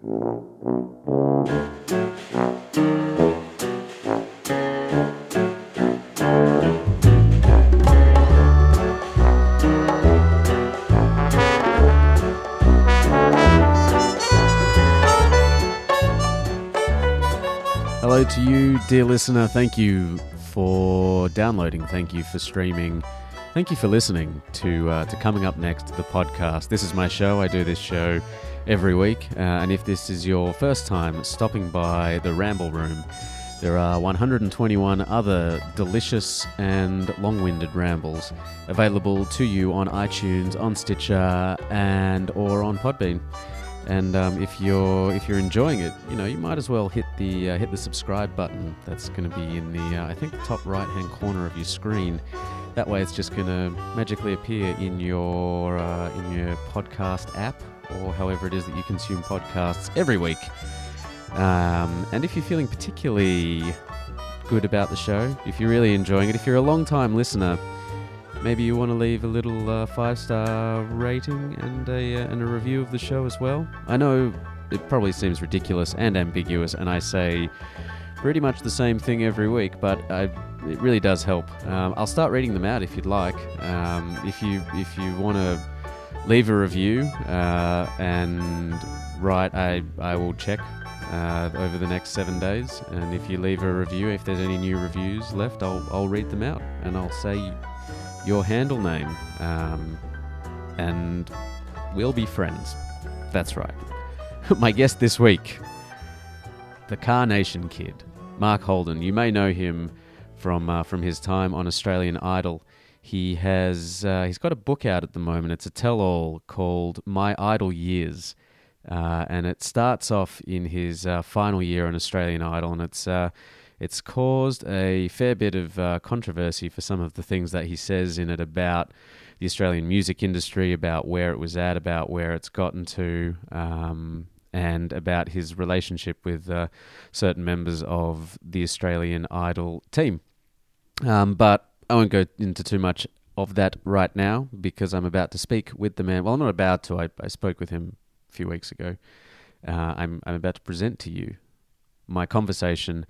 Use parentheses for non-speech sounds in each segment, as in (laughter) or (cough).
Hello to you, dear listener. Thank you for downloading. Thank you for streaming. Thank you for listening to uh, to coming up next the podcast. This is my show. I do this show every week, uh, and if this is your first time stopping by the Ramble Room, there are 121 other delicious and long-winded rambles available to you on iTunes, on Stitcher, and or on Podbean. And um, if you're if you're enjoying it, you know you might as well hit the uh, hit the subscribe button. That's going to be in the uh, I think top right hand corner of your screen. That way, it's just going to magically appear in your uh, in your podcast app or however it is that you consume podcasts every week. Um, and if you're feeling particularly good about the show, if you're really enjoying it, if you're a long time listener, maybe you want to leave a little uh, five star rating and a uh, and a review of the show as well. I know it probably seems ridiculous and ambiguous, and I say pretty much the same thing every week, but I, it really does help. Um, I'll start reading them out if you'd like. Um, if you if you want to leave a review uh, and write, I I will check. Uh, over the next seven days, and if you leave a review, if there's any new reviews left, I'll, I'll read them out and I'll say your handle name, um, and we'll be friends. That's right. (laughs) My guest this week, the Carnation Kid, Mark Holden. You may know him from uh, from his time on Australian Idol. He has uh, he's got a book out at the moment. It's a tell-all called My Idol Years, uh, and it starts off in his uh, final year on Australian Idol, and it's uh, it's caused a fair bit of uh, controversy for some of the things that he says in it about the Australian music industry, about where it was at, about where it's gotten to, um, and about his relationship with uh, certain members of the Australian Idol team. Um, but I won't go into too much of that right now because I'm about to speak with the man. Well, I'm not about to. I, I spoke with him a few weeks ago. Uh, I'm, I'm about to present to you my conversation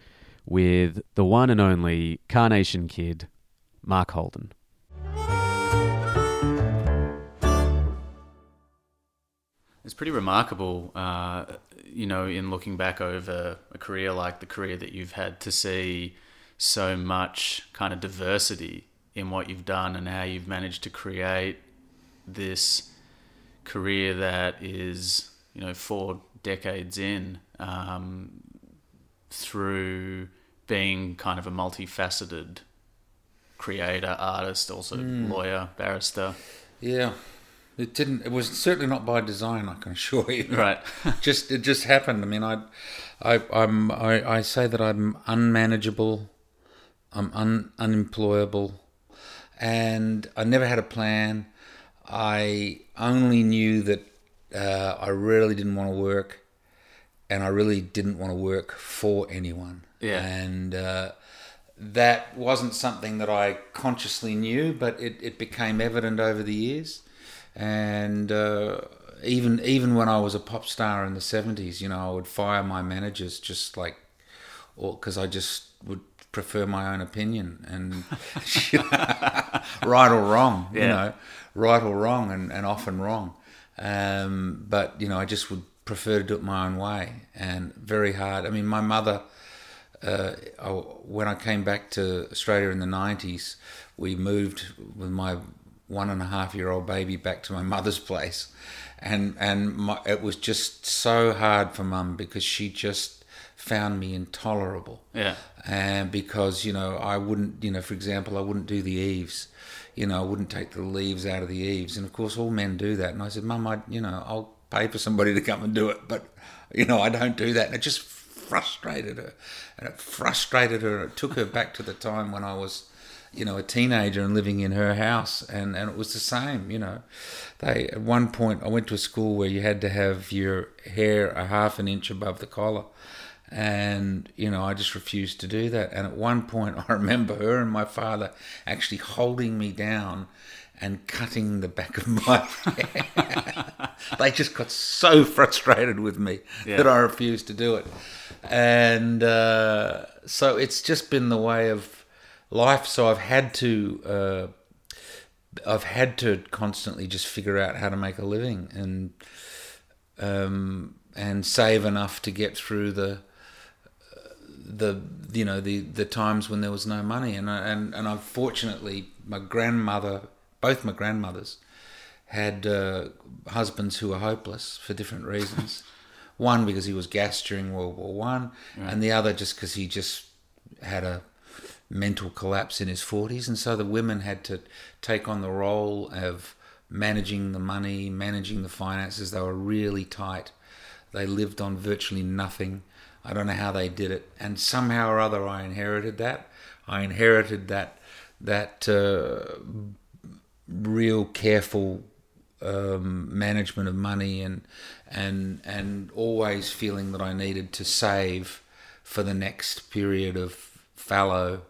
with the one and only Carnation Kid, Mark Holden. It's pretty remarkable, uh, you know, in looking back over a career like the career that you've had to see so much kind of diversity in what you've done and how you've managed to create this career that is, you know, four decades in um, through being kind of a multifaceted creator, artist, also Mm. lawyer, barrister. Yeah, it didn't. It was certainly not by design. I can assure you. (laughs) Right. (laughs) just it just happened. I mean, I, I, I'm I, I say that I'm unmanageable. I'm un, unemployable, and I never had a plan. I only knew that uh, I really didn't want to work, and I really didn't want to work for anyone. Yeah. And uh, that wasn't something that I consciously knew, but it, it became evident over the years. And uh, even even when I was a pop star in the seventies, you know, I would fire my managers just like, or because I just would prefer my own opinion and (laughs) right or wrong, you know, right or wrong, and, and often wrong. Um, but you know, I just would prefer to do it my own way, and very hard. I mean, my mother uh, I, when I came back to Australia in the 90s, we moved with my one and a half year old baby back to my mother's place. And, and my, it was just so hard for mum because she just found me intolerable. Yeah. And because, you know, I wouldn't, you know, for example, I wouldn't do the eaves. You know, I wouldn't take the leaves out of the eaves. And of course, all men do that. And I said, Mum, I, you know, I'll pay for somebody to come and do it. But, you know, I don't do that. And it just frustrated her. And it frustrated her. It took her back to the time when I was, you know, a teenager and living in her house. And, and it was the same, you know. They At one point, I went to a school where you had to have your hair a half an inch above the collar and you know I just refused to do that. And at one point, (laughs) I remember her and my father actually holding me down and cutting the back of my (laughs) hair. they just got so frustrated with me Yeah. that I refused to do it. And uh, so it's just been the way of life. So I've had to. Uh, I've had to constantly just figure out how to make a living and um, and save enough to get through the the you know the the times when there was no money. And I, and and unfortunately my grandmother both my grandmothers had uh, husbands who were hopeless for different reasons. (laughs) One because he was gassed during World War One and the other just because he just had a mental collapse in his 40s and so the women had to take on the role of managing the money managing the finances. They were really tight. They lived on virtually nothing i don't know how they did it and somehow or other i inherited that i inherited that that uh, real careful um, management of money and and and always feeling that I needed to save for the next period of fallow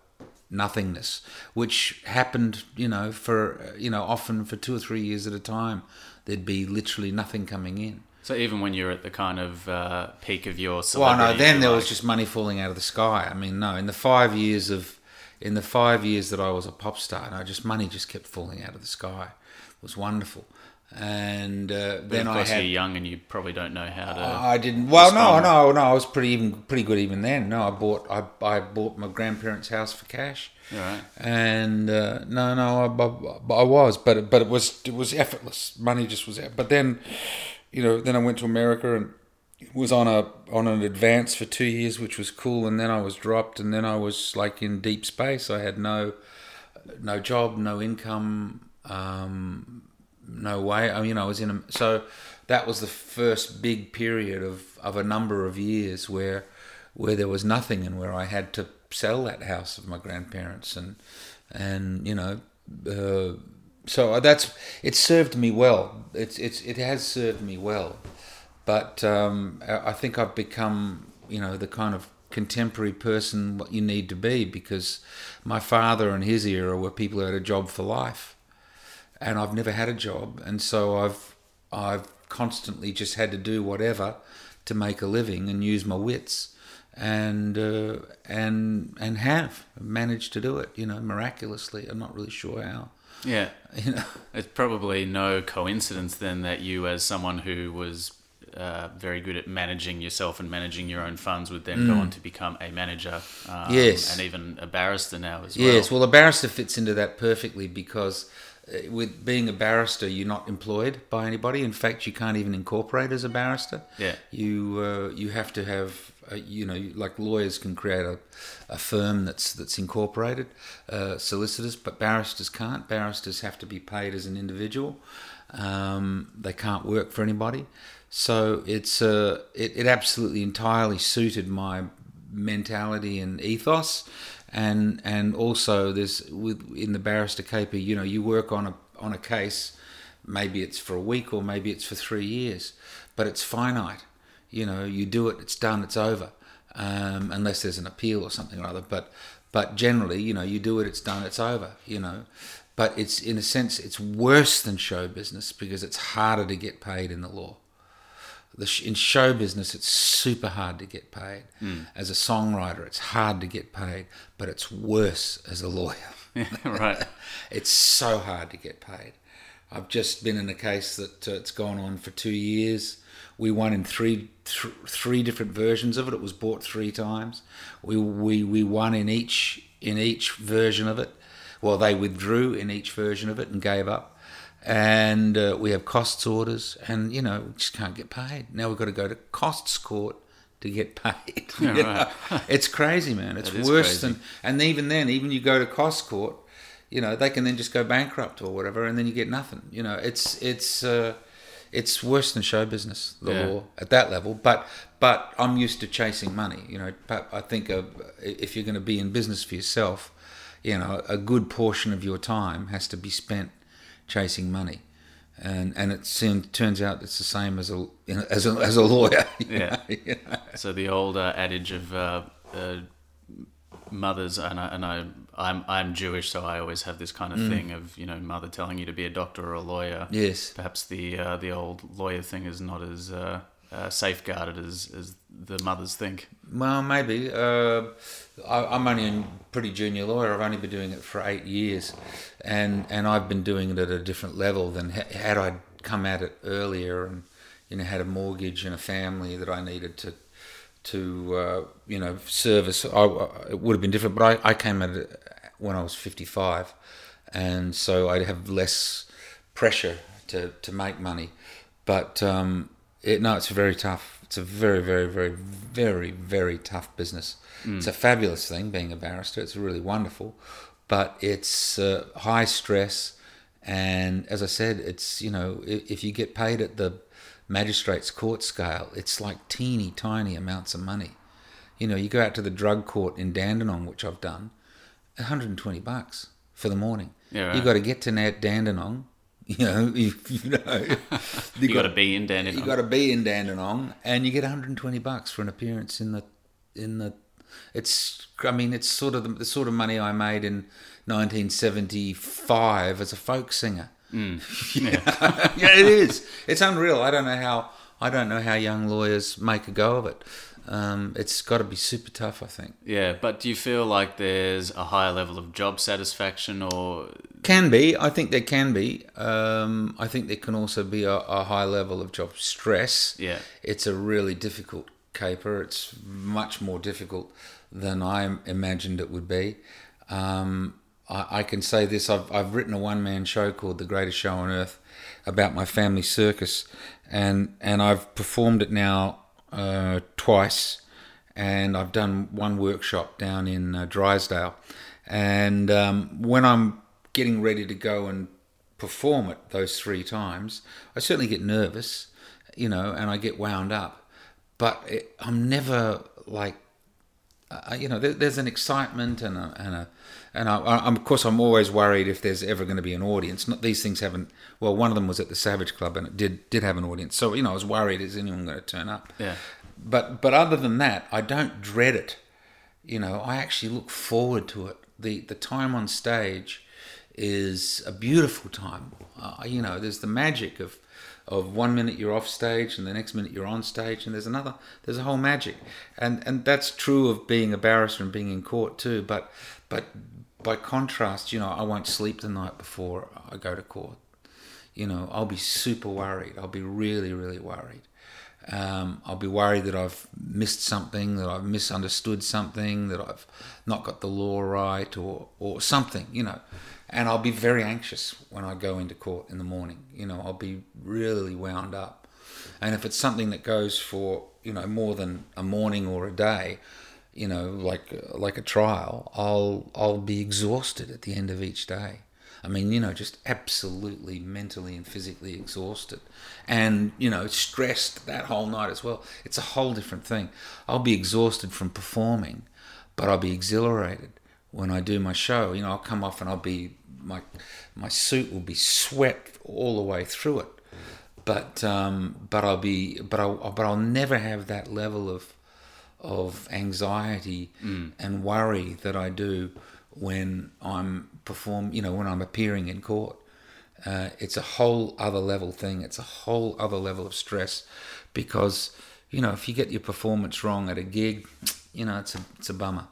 nothingness, which happened, you know, for you know often for two or three years at a time. There'd be literally nothing coming in. So even when you're at the kind of uh, peak of your Well, no, then there you was just money falling out of the sky. I mean, no, in the five years of, in the five years that I was a pop star, no, just money just kept falling out of the sky. It was wonderful, and uh, then of I course had. you're young and you probably don't know how to. I didn't. Well, no, respond. no, no. I was pretty even pretty good even then. No, I bought I, I bought my grandparents' house for cash, Right. and uh, no, no, I, I, I was, but it- but it was it was effortless. Money just was. out. But then, you know, then I went to America and was on a on an advance for two years, which was cool. And then I was dropped, and then I was like in deep space. I had no no job, no income, um, no way. I mean, I was in a so that was the first big period of, of a number of years where where there was nothing and where I had to sell that house of my grandparents and and you know uh, so that's it served me well. It's it's it has served me well, but um, I I think I've become you know the kind of contemporary person what you need to be because my father and his era were people who had a job for life and I've never had a job, and so I've I've constantly just had to do whatever to make a living and use my wits, and uh, and and have managed to do it. You know, miraculously. I'm not really sure how. Yeah. You know, (laughs) It's probably no coincidence then that you, as someone who was uh, very good at managing yourself and managing your own funds, would then go on to become a manager. Um, Mm. Yes. And even a barrister now as well. Yes, well, a barrister fits into that perfectly because with being a barrister, you're not employed by anybody. In fact, you can't even incorporate as a barrister. Yeah. You uh, you have to have uh, you know like lawyers can create a, a firm that's that's incorporated, uh, solicitors, but barristers can't. Barristers have to be paid as an individual. Um, they can't work for anybody. So it's uh, it, it absolutely entirely suited my mentality and ethos and and also there's with in the barrister caper you know you work on a on a case maybe it's for a week or maybe it's for three years but it's finite. You know you do it it's done it's over um, unless there's an appeal or something or other. But but generally you know you do it it's done it's over you know. But it's in a sense it's worse than show business because it's harder to get paid in the law sh- in show business it's super hard to get paid. As a songwriter it's hard to get paid but it's worse as a lawyer. (laughs) Right. (laughs) it's so hard to get paid. I've just been in a case that uh, it's gone on for two years. We won in three th- three different versions of it. It was bought three times. We, we we won in each in each version of it. Well they withdrew in each version of it and gave up and uh, we have costs orders, and you know we just can't get paid. Now we've got to go to costs court to get paid. (laughs) Yeah, know? (laughs) It's crazy, man. It's worse crazy. than, and even then, even you go to costs court, you know they can then just go bankrupt or whatever, and then you get nothing. You know, it's it's uh, it's worse than show business, the Yeah. law at that level. But but I'm used to chasing money. You know, but I think uh, if you're going to be in business for yourself, you know, a good portion of your time has to be spent chasing money. And and it seems, turns out it's the same as a you know, as a as a lawyer. (laughs) Yeah. know, you (laughs) know. So the old uh, adage of uh, uh, mothers, and I, and I I'm I'm Jewish, so I always have this kind of Mm. thing of you know mother telling you to be a doctor or a lawyer. Yes. Perhaps the uh, the old lawyer thing is not as uh, safeguarded as as the mothers think. Well, maybe. Uh, I, I'm only a pretty junior lawyer. I've only been doing it for eight years, and and I've been doing it at a different level than ha- had I come at it earlier and you know had a mortgage and a family that I needed to to uh, you know service. I, it would have been different, but I, I came at it when I was 55, and so I'd have less pressure to to make money. But um, it, no, it's very tough. It's a very, very, very, very, very tough business. It's a fabulous thing being a barrister. It's really wonderful, but it's uh, high stress. And as I said, it's you know if you get paid at the magistrates court scale, it's like teeny tiny amounts of money. You know, you go out to the drug court in Dandenong, which I've done, 120 bucks for the morning. Yeah, You right. got to get to Dandenong. (laughs) You know, you, you know, (laughs) You got to be in Dandenong. you got to be in Dandenong, and you get 120 bucks for an appearance in the in the. It's I mean it's sort of the, the sort of money I made in 1975 as a folk singer. Mm. (laughs) yeah. yeah, it is. It's unreal. I don't know how I don't know how young lawyers make a go of it. Um, it's got to be super tough, I think. Yeah, but do you feel like there's a higher level of job satisfaction or Can be. I think there can be. Um, I think there can also be a, a high level of job stress. Yeah. It's a really difficult caper. It's much more difficult than I imagined it would be. Um, I, I can say this I've, I've written a one man show called The Greatest Show on Earth about my family circus, and, and I've performed it now uh, twice and I've done one workshop down in uh, Drysdale. And um, when I'm getting ready to go and perform it those three times, I certainly get nervous, you know, and I get wound up. But it, I'm never like, uh, you know, there, there's an excitement and a, and a, and I, I'm, of course I'm always worried if there's ever going to be an audience. Not these things haven't. Well, one of them was at the Savage Club and it did did have an audience. So you know, I was worried is anyone going to turn up? Yeah. But but other than that, I don't dread it. You know, I actually look forward to it. The the time on stage is a beautiful time. Uh, you know, there's the magic of of one minute you're off stage and the next minute you're on stage and there's another there's a whole magic. And and that's true of being a barrister and being in court too but but by contrast you know i won't sleep the night before i go to court. You know i'll be super worried. I'll be really really worried. Um, I'll be worried that I've missed something, that I've misunderstood something, that I've not got the law right, or or something, you know. And I'll be very anxious when I go into court in the morning. You know, I'll be really wound up. And if it's something that goes for you know more than a morning or a day, you know, like like a trial, I'll I'll be exhausted at the end of each day. I mean, you know, just absolutely mentally and physically exhausted. And, you know, stressed that whole night as well. It's a whole different thing. I'll be exhausted from performing, but I'll be exhilarated when I do my show. You know, I'll come off and I'll be, my, my suit will be sweat all the way through it. But, um, but I'll be, but I'll, but I'll never have that level of, of anxiety and worry that I do when I'm perform, you know, when I'm appearing in court. Uh, it's a whole other level thing. It's a whole other level of stress because, you know, if you get your performance wrong at a gig, you know, it's a it's a bummer.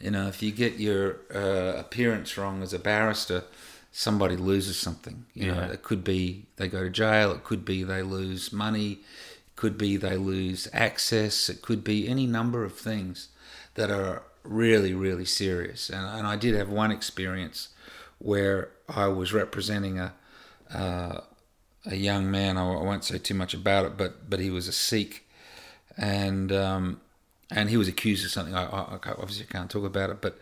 You know, if you get your uh, appearance wrong as a barrister, somebody loses something. You know, it could be they go to jail. It could be they lose money. It could be they lose access. It could be any number of things that are really, really serious. And, and I did have one experience where I was representing a uh, a young man. I won't say too much about it, but but he was a Sikh, and um, and he was accused of something. I, I, I obviously can't talk about it, but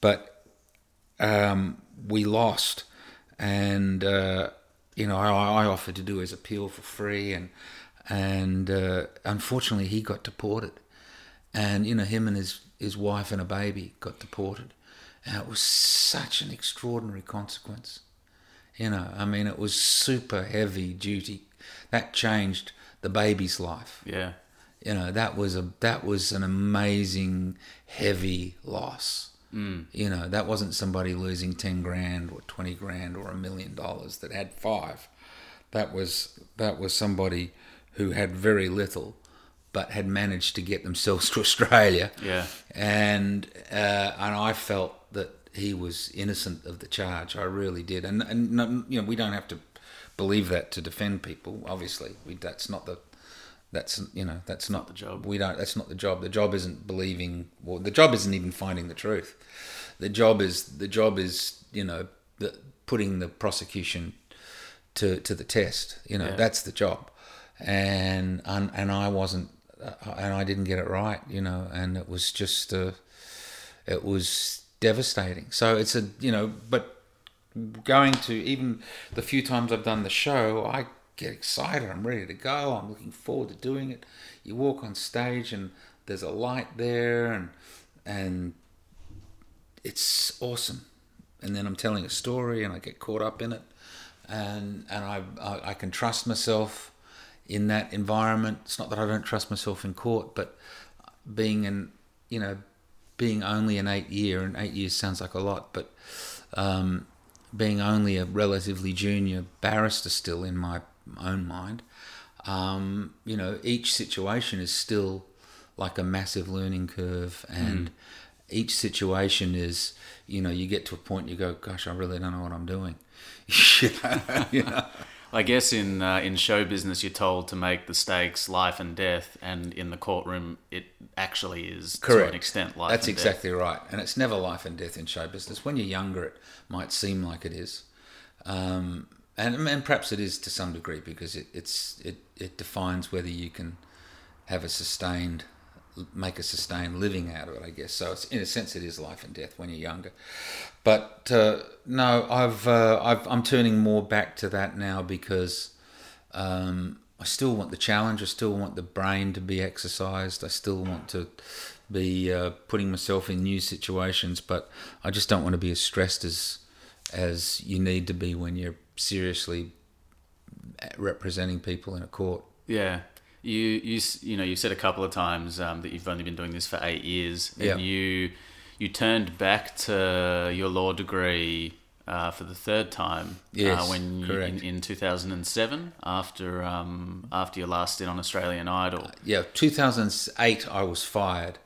but um, we lost, and uh, you know I, I offered to do his appeal for free, and and uh, unfortunately he got deported, and you know him and his his wife and a baby got deported, and it was such an extraordinary consequence. You know, I mean, it was super heavy duty. That changed the baby's life. Yeah. You know, that was a that was an amazing heavy loss. You know, that wasn't somebody losing ten grand or twenty grand or a million dollars that had five. That was that was somebody who had very little, but had managed to get themselves (laughs) to Australia. Yeah. and uh, and I felt that he was innocent of the charge. I really did, and and you know we don't have to believe that to defend people. Obviously, we that's not the that's you know that's not, the job. We don't. That's not the job. The job isn't believing. Well, the job isn't even finding the truth. The job is the job is you know the, putting the prosecution to to the test. You know Yeah. that's the job, and and and I wasn't, uh, and I didn't get it right. You know, and it was just, uh, it was devastating. So it's a you know, but going to even the few times I've done the show, I get excited. I'm ready to go. I'm looking forward to doing it. You walk on stage and there's a light there, and and it's awesome. And then I'm telling a story, and I get caught up in it, and and I I, I can trust myself in that environment. It's not that I don't trust myself in court, but being an you know being only an eight year, and eight years sounds like a lot, but um, being only a relatively junior barrister still in my own mind, um, you know, each situation is still like a massive learning curve, and each situation is, you know, you get to a point you go, gosh, I really don't know what I'm doing. (laughs) you know, you know? I guess in uh, in show business, you're told to make the stakes life and death, and in the courtroom, it actually is to Correct. an extent life. That's and death. exactly right, and it's never life and death in show business. When you're younger, it might seem like it is, um, and and perhaps it is to some degree because it, it's it it defines whether you can have a sustained make a sustained living out of it. I guess so. It's in a sense, it is life and death when you're younger. But uh, no, I've, uh, I've I'm turning more back to that now because um, I still want the challenge. I still want the brain to be exercised. I still want to be uh, putting myself in new situations, but I just don't want to be as stressed as as you need to be when you're seriously representing people in a court. Yeah. You, you you know you said a couple of times um, that you've only been doing this for eight years, and Yeah. you you turned back to your law degree uh, for the third time. Yes, uh, when you, in, in two thousand and seven, after um, after your last stint on Australian Idol. yeah, 2008, I was fired.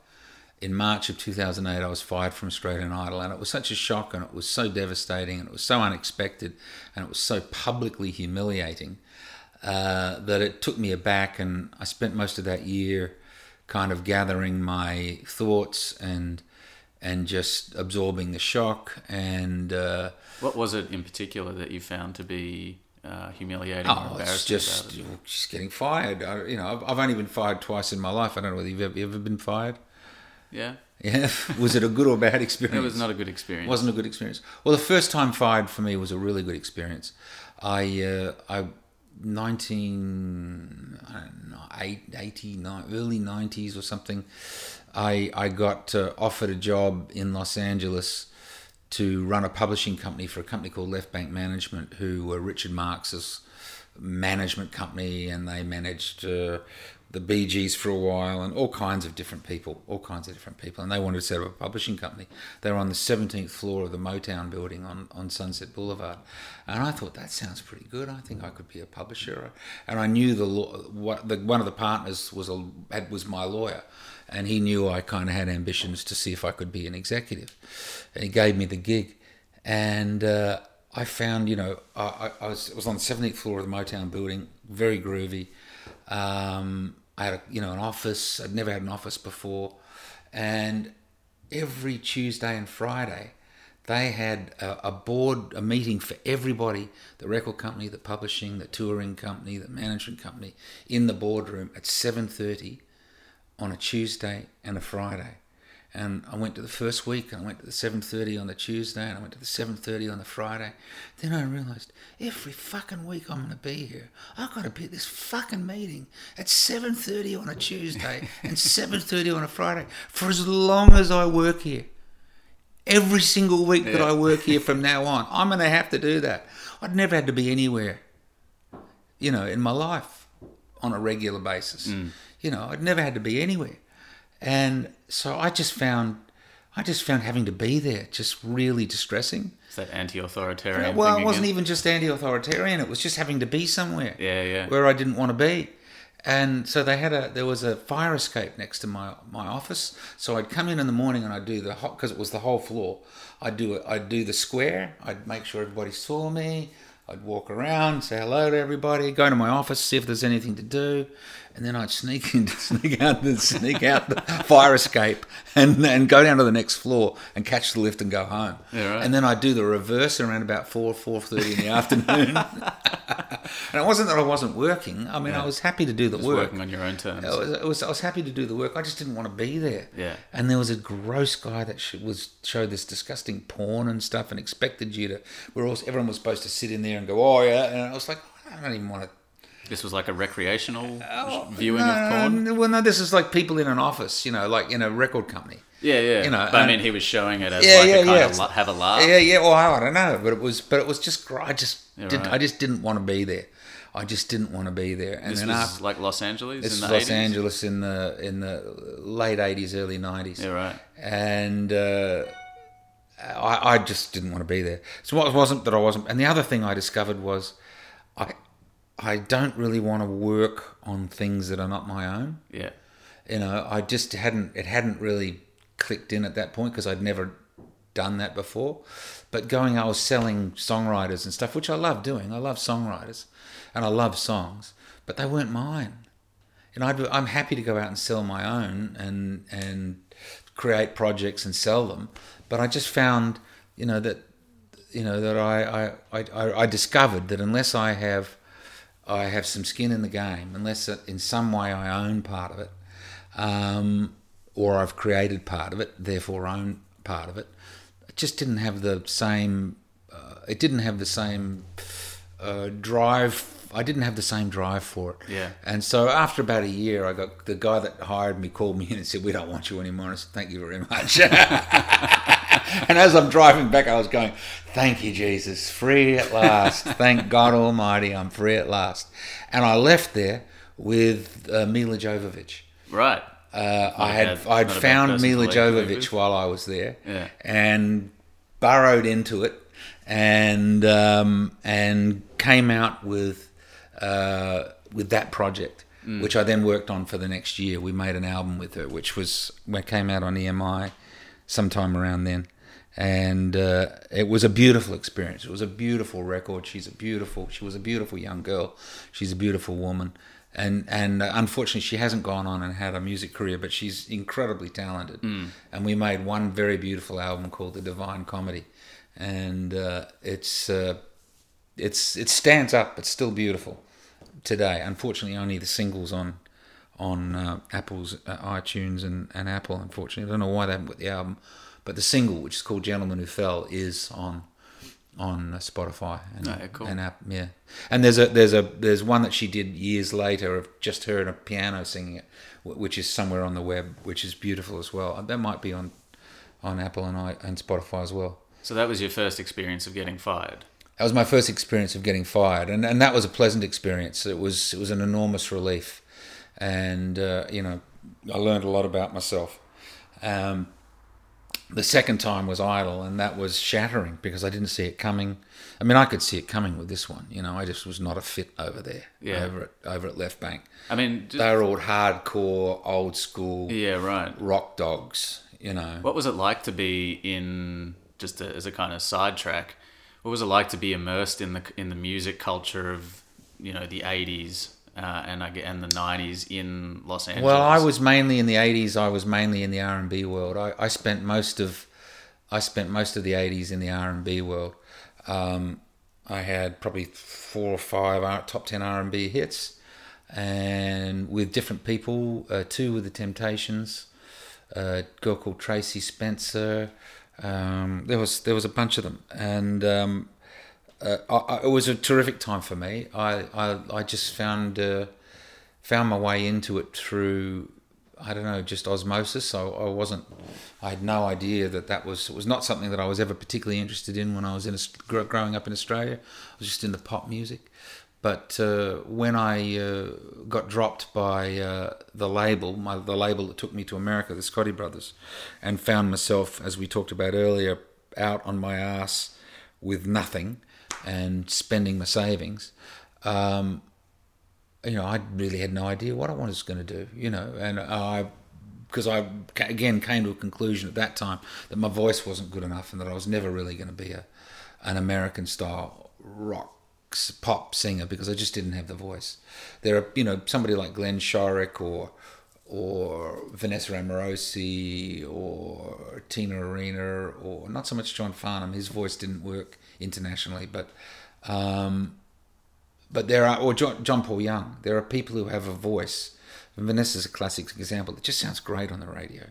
In March of 2008, I was fired from Australian Idol, and it was such a shock, and it was so devastating, and it was so unexpected, and it was so publicly humiliating uh, that it took me aback. And I spent most of that year kind of gathering my thoughts and and just absorbing the shock and. Uh, What was it in particular that you found to be uh, humiliating or Oh, it's embarrassing just it? just getting fired. I, you know, I've, I've only been fired twice in my life. I don't know whether you've ever, ever been fired. Yeah, Yeah, (laughs) was it a good or bad experience? it was not a good experience. wasn't a good experience. Well, the first time fired for me was a really good experience. I uh, I nineteen I don't know 89, early nineties or something. I I got uh, offered a job in Los Angeles to run a publishing company for a company called Left Bank Management, who were Richard Marx's management company, and they managed uh, the Bee Gees for a while, and all kinds of different people, all kinds of different people, and they wanted to set up a publishing company. They were on the 17th floor of the Motown building on, on Sunset Boulevard, and I thought that sounds pretty good. I think I could be a publisher, and I knew the. What the one of the partners was a had, was my lawyer, and he knew I kind of had ambitions to see if I could be an executive, and he gave me the gig, and. Uh, I found, you know, I, I- was, was on the 17th floor of the Motown building, very groovy. Um, I had, a, you know, an office. I'd never had an office before, and every Tuesday and Friday, they had a, a board, a meeting for everybody: the record company, the publishing, the touring company, the management company, in the boardroom at 7:30 on a Tuesday and a Friday. And I went to the first week, and I went to the 7.30 on the Tuesday, and I went to the 7.30 on the Friday. Then I realised, every fucking week I'm going to be here. I've got to be at this fucking meeting at 7.30 on a Tuesday (laughs) and 7.30 on a Friday for as long as I work here. Every single week that I work here from (laughs) now on, I'm going to have to do that. I'd never had to be anywhere, you know, in my life on a regular basis. Mm. You know, I'd never had to be anywhere. And so I just found I just found having to be there just really distressing. It's that anti-authoritarian. well, it wasn't again. even just anti-authoritarian; it was just having to be somewhere Yeah, yeah. where I didn't want to be. And so they had a there was a fire escape next to my my office. So I'd come in in the morning and I'd do the hot because it was the whole floor. I'd do it. I'd do the square. I'd make sure everybody saw me. I'd walk around, say hello to everybody, go to my office, see if there's anything to do, and then I'd sneak in, (laughs) sneak out, the sneak out the fire escape, and and go down to the next floor and catch the lift and go home. Yeah, right. And then I'd do the reverse around about four four thirty in the afternoon. (laughs) and it wasn't that I wasn't working. I mean, I was happy to do the Just work. working on your own terms. I was, I was, I was happy to do the work. I just didn't want to be there. Yeah. And there was a gross guy that was showed this disgusting porn and stuff, and expected you to. We're all everyone was supposed to sit in there and go, oh yeah, and I was like, I don't even want to. This was like a recreational Oh, viewing no, of porn. no, Well, no, this is like people in an office, you know, like in a record company. Yeah, yeah. You know, but I mean, he was showing it as Yeah, like yeah, a kind yeah. of la- have a laugh. Yeah, yeah. Well, I don't know, but it was, but it was just, I just, Yeah, didn't, right. I just didn't want to be there. I just didn't want to be there. And This then was after, like Los Angeles this in was the Los 80s? Angeles in the in the late eighties, early nineties. Yeah, right. and uh, I, I just didn't want to be there. So it wasn't that I wasn't. And the other thing I discovered was, I don't really want to work on things that are not my own. Yeah. You know, I just hadn't. It hadn't really clicked in at that point because I'd never done that before. But going, I was selling songwriters and stuff, which I love doing. I love songwriters, and I love songs, but they weren't mine. And I'd, I'm happy to go out and sell my own and and create projects and sell them. But I just found, you know, that you know that I I, I, I discovered that unless I have I have some skin in the game, unless in some way I own part of it, um, or I've created part of it, therefore own part of it, it just didn't have the same. Uh, it didn't have the same uh, drive. I didn't have the same drive for it. Yeah. And so after about a year, I got the guy that hired me called me in and said, "We don't want you anymore." I said, "Thank you very much." (laughs) (laughs) and as I'm driving back, I was going, "Thank you, Jesus, free at last. Thank God Almighty, I'm free at last." And I left there with uh, Milla Jovovich. Right. Uh, I had I'd not a found Milla. Jovovich while I was there, Yeah. and burrowed into it, and um, and came out with uh, with that project, Mm. which I then worked on for the next year. We made an album with her, which was came out on EMI sometime around then. And uh, it was a beautiful experience. It was a beautiful record. She's a beautiful. She was a beautiful young girl. She's a beautiful woman, and and uh, unfortunately she hasn't gone on and had a music career, but she's incredibly talented. And we made one very beautiful album called The Divine Comedy, and uh, it's uh, it's it stands up. It's still beautiful today. Unfortunately, only the singles on on uh, Apple's uh, iTunes and, and Apple. Unfortunately, I don't know why they haven't got the album, but the single, which is called "Gentleman Who Fell," is on on uh, Spotify and, Oh, yeah, cool. and app. Yeah, and there's a there's a there's one that she did years later of just her and a piano singing it, which is somewhere on the web, which is beautiful as well. That might be on on Apple and I and Spotify as well. So that was your first experience of getting fired. That was my first experience of getting fired, and, and that was a pleasant experience. It was it was an enormous relief, and uh, you know I learned a lot about myself. Um, the second time was Idol, and that was shattering because I didn't see it coming. I mean, I could see it coming with this one. You know, I just was not a fit over there. Yeah. Over at over at Left Bank, I mean, just, they were all hardcore, old school yeah, right. rock dogs. You know, What was it like to be in just a, as a kind of sidetrack? What was it like to be immersed in the in the music culture of you know the '80s uh, and I and the '90s in Los Angeles? Well, I was mainly in the '80s. I was mainly in the R and B world. I, I spent most of I spent most of the '80s in the R and B world. Um, I had probably four or five R- top ten R and B hits, and with different people. Uh, two with the Temptations, a girl called Tracie Spencer. Um, there was there was a bunch of them, and um, uh, I, I, it was a terrific time for me. I I, I just found uh, found my way into it through I don't know just osmosis. I, I wasn't I had no idea that that was was not something that I was ever particularly interested in when I was in gr- growing up in Australia. I was just into pop music, But uh, when I uh, got dropped by uh, the label, my, the label that took me to America, the Scotti Brothers, and found myself, as we talked about earlier, out on my ass with nothing and spending my savings, um, you know, I really had no idea what I was going to do, you know, and I, because I again came to a conclusion at that time that my voice wasn't good enough and that I was never really going to be a, an American style rock pop singer because I just didn't have the voice. There are, you know, somebody like Glenn Shorrock or or Vanessa Amorosi or Tina Arena or not so much John Farnham. His voice didn't work internationally, but um, but there are or John, John Paul Young. There are people who have a voice. And Vanessa's a classic example. It just sounds great on the radio.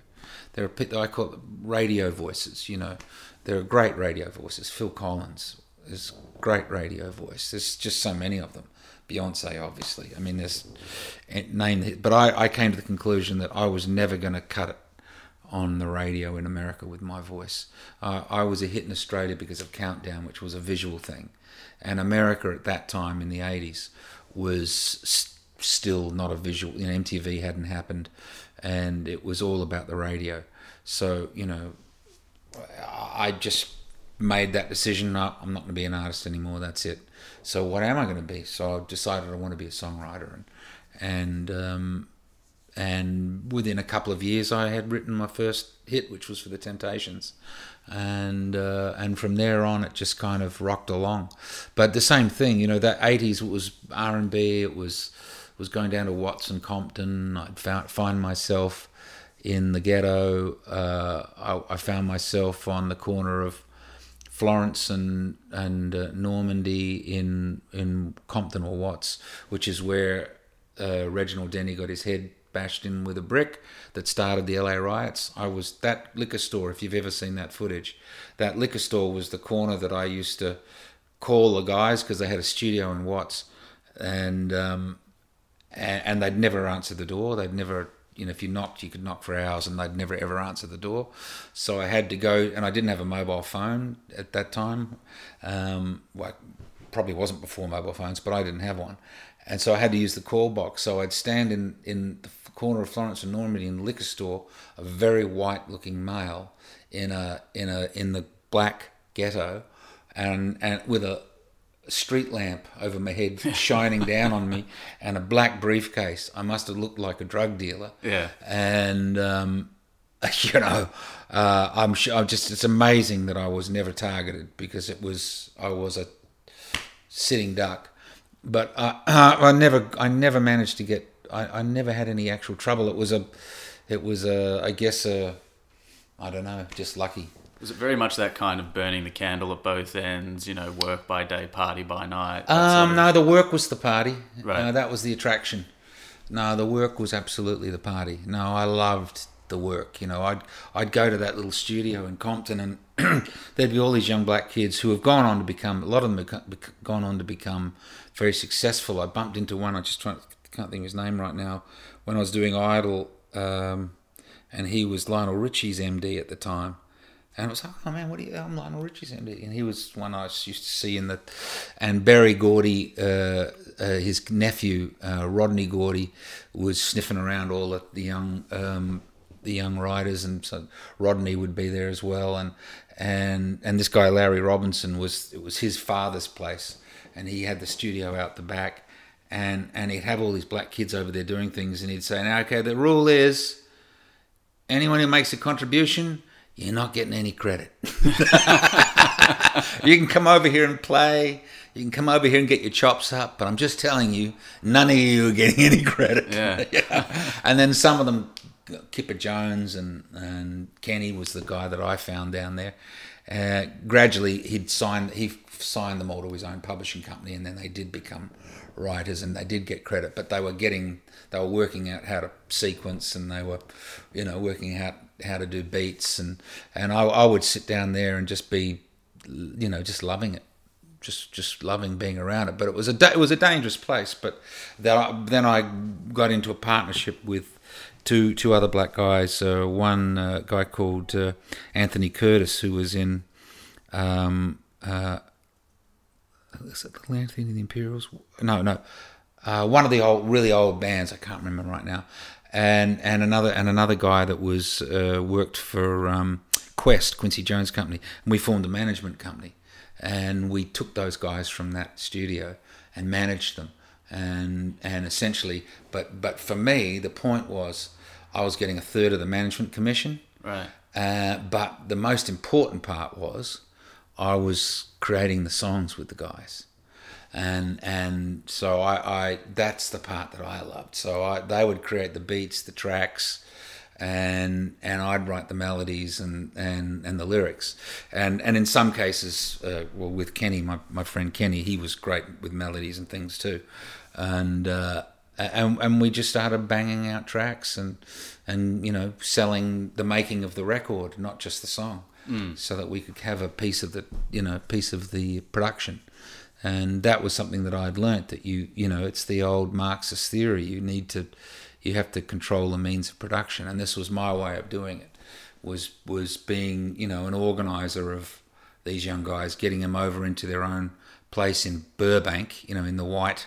There are people I call radio voices. You know, there are great radio voices. Phil Collins is great radio voice. There's just so many of them. Beyonce, obviously. I mean, there's name, but I, I came to the conclusion that I was never going to cut it on the radio in America with my voice. Uh, I was a hit in Australia because of Countdown, which was a visual thing, and America at that time in the '80s was st- still not a visual. You know, MTV hadn't happened, and it was all about the radio. So you know, I just made that decision. I'm not going to be an artist anymore. That's it. So what am I going to be? So I decided I want to be a songwriter, and and um, and within a couple of years, I had written my first hit, which was for the Temptations, and uh, and from there on, it just kind of rocked along. But the same thing, you know, that '80s was R and B. It was was going down to Watts and Compton. I'd found, find myself in the ghetto. Uh, I, I found myself on the corner of Florence and and uh, Normandie in in Compton or Watts, which is where uh, Reginald Denny got his head bashed in with a brick that started the LA riots. I was that liquor store. If you've ever seen that footage, that liquor store was the corner that I used to call the guys because they had a studio in Watts, and um, and, and they'd never answer the door. They'd never you know, if you knocked, you could knock for hours and they'd never ever answer the door. So I had to go, and I didn't have a mobile phone at that time. Um, well, probably wasn't before mobile phones, but I didn't have one. And so I had to use the call box. So I'd stand in, in the corner of Florence and Normandie in the liquor store, a very white looking male in a in a in the black ghetto and and with a street lamp over my head (laughs) shining down on me and a black briefcase. I must have looked like a drug dealer. Yeah. And, um, (laughs) you know, uh, I'm sure, I'm just, it's amazing that I was never targeted because it was, I was a sitting duck. But uh, (clears throat) I never, I never managed to get, I, I never had any actual trouble. It was a, it was a, I guess a, I don't know, just lucky. Was it very much that kind of burning the candle at both ends? You know, work by day, party by night. Um, sort of- no, the work was the party. Right. That was the attraction. No, the work was absolutely the party. No, I loved the work. You know, I'd I'd go to that little studio in Compton, and (clears throat) there'd be all these young black kids who have gone on to become. A lot of them have gone on to become very successful. I bumped into one. I just try, can't think of his name right now. When I was doing Idol, um, and he was Lionel Richie's MD at the time. And I was like, oh man, what do you? I'm Lionel Richie's MD, and he was one I used to see in the. And Berry Gordy, uh, uh, his nephew uh, Rodney Gordy, was sniffing around all the, the young um, the young writers, and so Rodney would be there as well, and and and this guy Larry Robinson was it was his father's place, and he had the studio out the back, and and he'd have all these black kids over there doing things, and he'd say, now okay, the rule is, anyone who makes a contribution you're not getting any credit. (laughs) you can come over here and play. You can come over here and get your chops up, but I'm just telling you, none of you are getting any credit. Yeah. (laughs) And then some of them, Kipper Jones and, and Kenny was the guy that I found down there. Uh, gradually, he'd signed he signed them all to his own publishing company, and then they did become writers, and they did get credit. But they were getting they were working out how to sequence, and they were, you know, working out how to do beats, and and I, I would sit down there and just be, you know, just loving it, just just loving being around it. But it was a it was a dangerous place. But I, then I got into a partnership with two two other black guys. Uh, one uh, guy called uh, Anthony Curtis, who was in. Um, uh, is it Anthony and the Imperials? No, no. Uh, one of the old, really old bands. I can't remember right now. And and another and another guy that was uh, worked for um, Qwest, Quincy Jones Company, and we formed a management company, and we took those guys from that studio and managed them, and and essentially, but but for me, the point was, I was getting a third of the management commission, Right. uh, but the most important part was I was creating the songs with the guys, and and so I, I that's the part that I loved. So I they would create the beats, the tracks, and and I'd write the melodies and and and the lyrics, and and in some cases, uh, well, with Kenny, my my friend Kenny, he was great with melodies and things too, and. Uh, and, and we just started banging out tracks and and you know selling the making of the record, not just the song, so that we could have a piece of the you know piece of the production, and that was something that I'd learnt that you you know it's the old Marxist theory. You need to you have to control the means of production, and this was my way of doing it. Was was being you know an organizer of these young guys, getting them over into their own place in Burbank, you know, in the white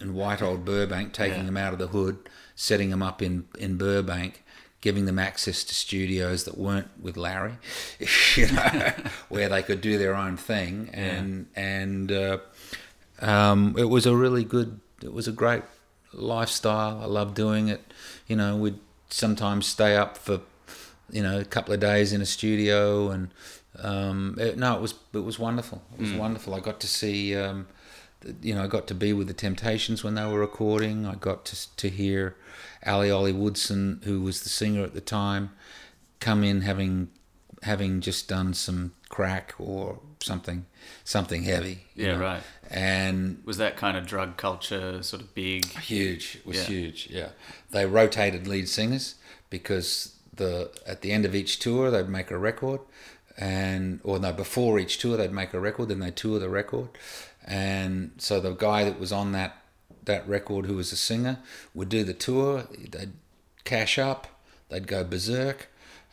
in white old Burbank, taking Yeah. them out of the hood, setting them up in, in Burbank, giving them access to studios that weren't with Larry, (laughs) you know, (laughs) where they could do their own thing, and and uh, um, it was a really good, it was a great lifestyle. I loved doing it. You know, we'd sometimes stay up for you know a couple of days in a studio, and um, it, no, it was it was wonderful. It was wonderful. I got to see. Um, you know, I got to be with the Temptations when they were recording. I got to to hear Ali Ollie Woodson, who was the singer at the time, come in having having just done some crack or something something heavy. Yeah, know. right. And Was that kind of drug culture sort of big? huge. It was Yeah. huge. Yeah, they rotated lead singers because the at the end of each tour they'd make a record, and or no before each tour they'd make a record, then they tour the record, and so the guy that was on that that record who was a singer would do the tour. They'd cash up, they'd go berserk.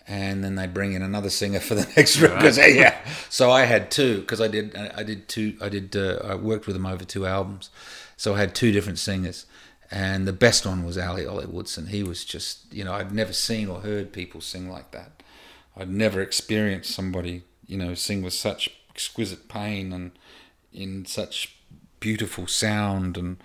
And then they'd bring in another singer for the (laughs) next record. (laughs) yeah, so I had two because I did. I did two. I did. Uh, I worked with them over two albums, so I had two different singers, and the best one was Ali Ollie Woodson. He was just, you know, I'd never seen or heard people sing like that. I'd never experienced somebody, you know, sing with such exquisite pain and in such beautiful sound, and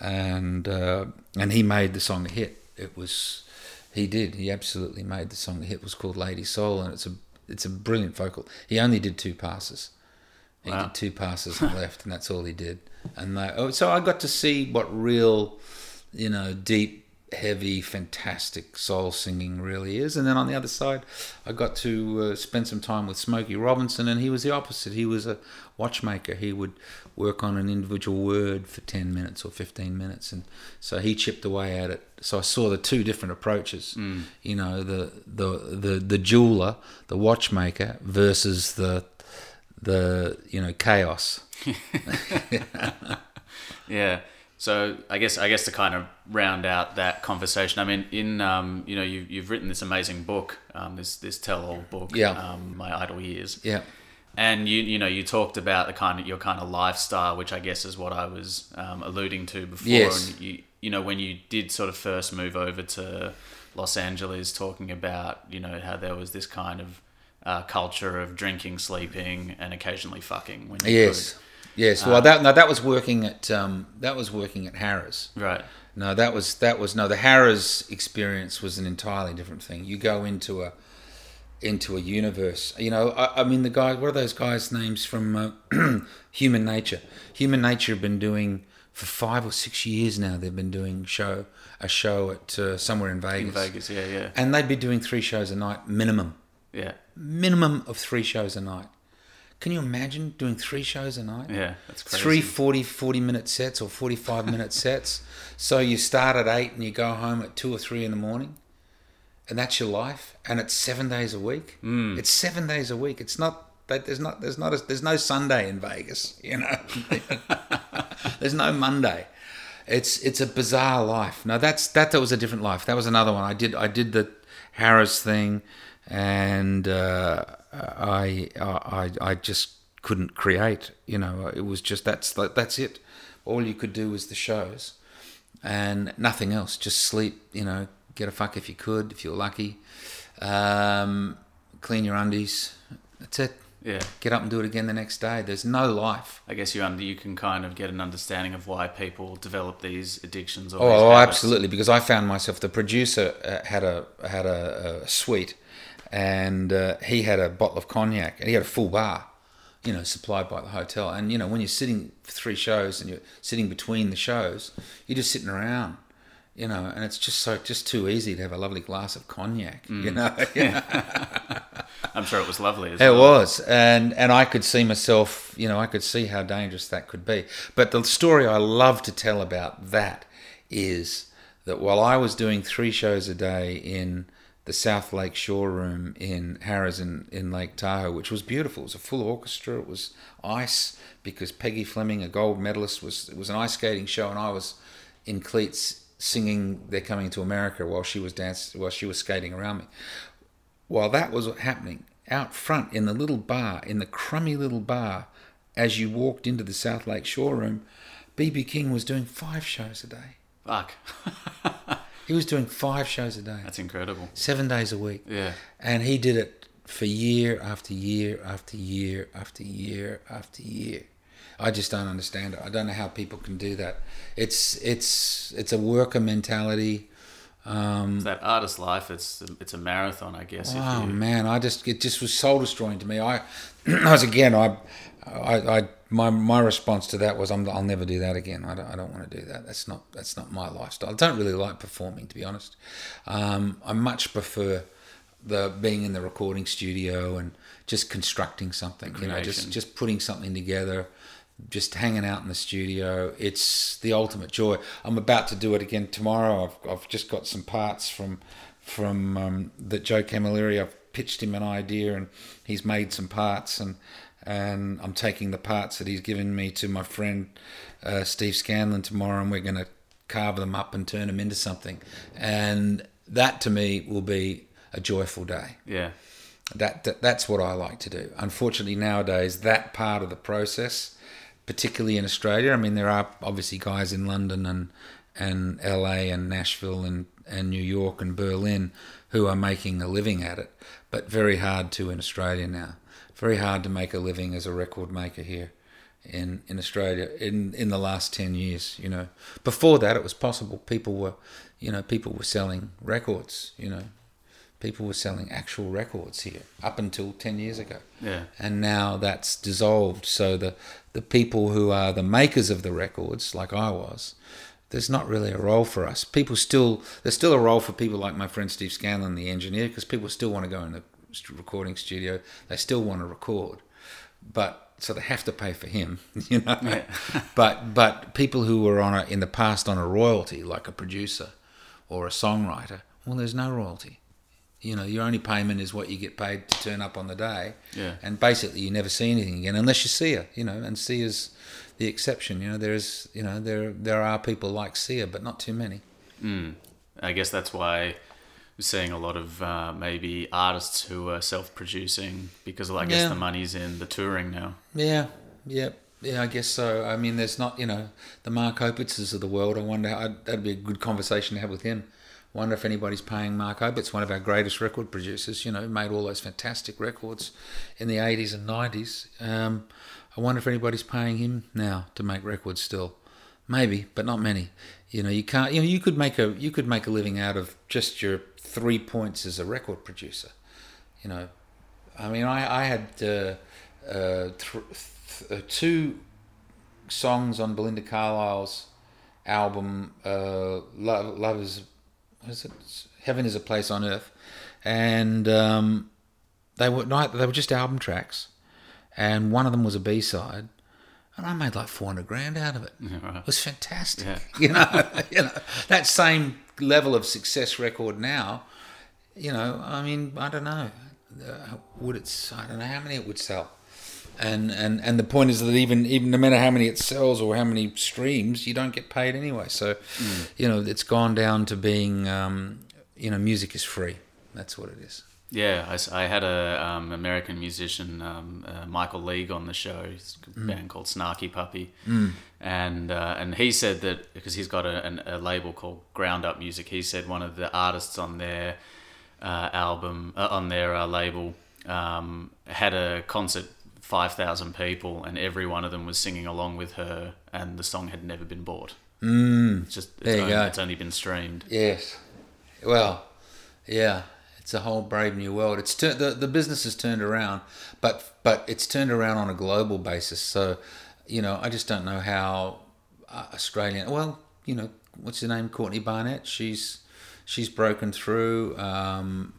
and uh, and he made the song a hit. It was, he did. He absolutely made the song a hit. It was called Lady Soul, and it's a it's a brilliant vocal. He only did two passes. He Wow. did two passes and (laughs) left, and that's all he did. And they, oh, so I got to see what real, you know, deep, heavy, fantastic soul singing really is. And then on the other side, I got to uh, spend some time with Smokey Robinson, and he was the opposite. He was a watchmaker. He would work on an individual word for ten minutes or fifteen minutes, and so he chipped away at it. So I saw the two different approaches. You know, the the the the jeweler, the watchmaker, versus the the you know chaos. (laughs) Yeah. So I guess I guess to kind of round out that conversation, I mean, in um, you know, you've you've written this amazing book, um, this this tell-all book, Yeah. um, my Idol years, Yeah, and you you know you talked about the kind of your kind of lifestyle, which I guess is what I was um, alluding to before. Yes. And you you know when you did sort of first move over to Los Angeles, talking about you know how there was this kind of uh, culture of drinking, sleeping, and occasionally fucking. When you yes, yes. Well, that no, that was working at um, that was working at Harrah's. right. No, that was that was no. The Harrah's experience was an entirely different thing. You go into a into a universe. You know, I, I mean, the guy. What are those guys' names from uh, (clears throat) Human Nature? Human Nature have been doing for five or six years now. They've been doing show a show at uh, somewhere in Vegas. In Vegas, yeah, yeah, and they'd be doing three shows a night minimum. yeah, Minimum of three shows a night. Can you imagine doing three shows a night? yeah. That's crazy. Three 40, 40 minute sets or 45 (laughs) minute sets. So you start at eight and you go home at two or three in the morning. And that's your life. And it's seven days a week. Mm. It's seven days a week. It's not, that there's not, there's not, a, there's no Sunday in Vegas, you know. (laughs) there's no Monday. It's, it's a bizarre life. No, that's, that, that was a different life. That was another one. I did, I did the Harrah's thing and, uh, I, I, I just couldn't create. You know, it was just that's that's it. All you could do was the shows, and nothing else. Just sleep. You know, get a fuck if you could, if you're lucky. Um, clean your undies. That's it. Yeah. Get up and do it again the next day. There's no life. I guess you under you can kind of get an understanding of why people develop these addictions. Or Oh, these oh, absolutely. Because I found myself. The producer uh, had a had a, a suite, and uh, he had a bottle of cognac, and he had a full bar, you know, supplied by the hotel. And you know, when you're sitting for three shows and you're sitting between the shows, you're just sitting around. You know, and it's just so just too easy to have a lovely glass of cognac. Mm. You know, (laughs) I'm sure it was lovely. As well. It well. was, and and I could see myself, you know, I could see how dangerous that could be. But the story I love to tell about that is that while I was doing three shows a day in the South Lake Shore Room in Harrah's in, in Lake Tahoe, which was beautiful. It was a full orchestra. It was ice because Peggy Fleming, a gold medalist, was it was an ice skating show, and I was in cleats singing "They're Coming to America" while she was dance while she was skating around me while that was happening out front in the little bar, in the crummy little bar, as you walked into the South Lake Shore room, BB King was doing five shows a day. Fuck. (laughs) He was doing five shows a day, That's incredible. seven days a week. Yeah. And he did it for year after year after year after year after year. I just don't understand it. I don't know how people can do that. It's it's it's a worker mentality. Um, It's that artist life. It's it's a marathon, I guess. Oh you, man, I just it just was soul destroying to me. I, (clears throat) I was again, I, I, I, my my response to that was, I'm, I'll never do that again. I don't, I don't want to do that. That's not that's not my lifestyle. I don't really like performing, to be honest. Um, I much prefer the being in the recording studio and just constructing something. You know, just just putting something together. Just hanging out in the studio, it's the ultimate joy. I'm about to do it again tomorrow. I've, I've just got some parts from from um, that Joe Camilleri. I've pitched him an idea, and he's made some parts, and and I'm taking the parts that he's given me to my friend uh, Steve Scanlon tomorrow, and we're going to carve them up and turn them into something. And that to me will be a joyful day. yeah. That, that that's what I like to do. Unfortunately, nowadays that part of the process, particularly in Australia, I mean, there are obviously guys in London and and LA and Nashville and and New York and Berlin who are making a living at it, but very hard to in Australia now. Very hard to make a living as a record maker here in in Australia in in the last 10 years, you know. Before that it was possible people were, you know, people were selling records, you know people were selling actual records here up until 10 years ago Yeah. and now that's dissolved so the the people who are the makers of the records like I was there's not really a role for us people still there's still a role for people like my friend Steve Scanlon the engineer because people still want to go in the st- recording studio they still want to record but so they have to pay for him (laughs) you know Yeah. (laughs) but but people who were on a in the past on a royalty like a producer or a songwriter well there's no royalty you know your only payment is what you get paid to turn up on the day Yeah. and basically you never see anything again unless you see her you know and Sia is the exception you know there's you know there there are people like Sia but not too many Mm. I guess that's why we're seeing a lot of uh, maybe artists who are self-producing because I guess Yeah. the money's in the touring now. yeah. Yeah yeah I guess so. I mean there's not you know the Mark Opitzes of the world I wonder how, that'd be a good conversation to have with him. Wonder if anybody's paying Mark Opitz one of our greatest record producers you know who made all those fantastic records in the 80s and 90s um, I wonder if anybody's paying him now to make records still. Maybe but not many. You know you can't you know you could make a you could make a living out of just your three points as a record producer. You know I mean I I had uh, uh, th- th- uh, two songs on Belinda Carlisle's album uh, Love, Love is is it? Heaven is a Place on Earth. And um, they were not they were just album tracks. And one of them was a B-side and I made like 400 grand out of it Yeah, right. it was fantastic. Yeah. (laughs) You know, (laughs) you know that same level of success record now. You know, I mean, I don't know. Uh, would it? I don't know how many it would sell. And and and the point is that even even no matter how many it sells or how many streams, you don't get paid anyway. So, you know, it's gone down to being, um, you know, music is free. That's what it is. Yeah, I, I had a um, American musician, um, uh, Michael League, on the show. He's a band called Snarky Puppy, and uh, and he said that because he's got a, an, a label called Ground Up Music. He said one of the artists on their uh, album uh, on their uh, label um, had a concert. 5,000 people, and every one of them was singing along with her, and the song had never been bought. Mm, it's just it's, there you only, go. it's only been streamed. Yes. Well, yeah, it's a whole brave new world. It's tur- the the business has turned around, but but it's turned around on a global basis. So, you know, I just don't know how uh, Australian. Well, you know, what's her name? Courtney Barnett. She's she's broken through. Um,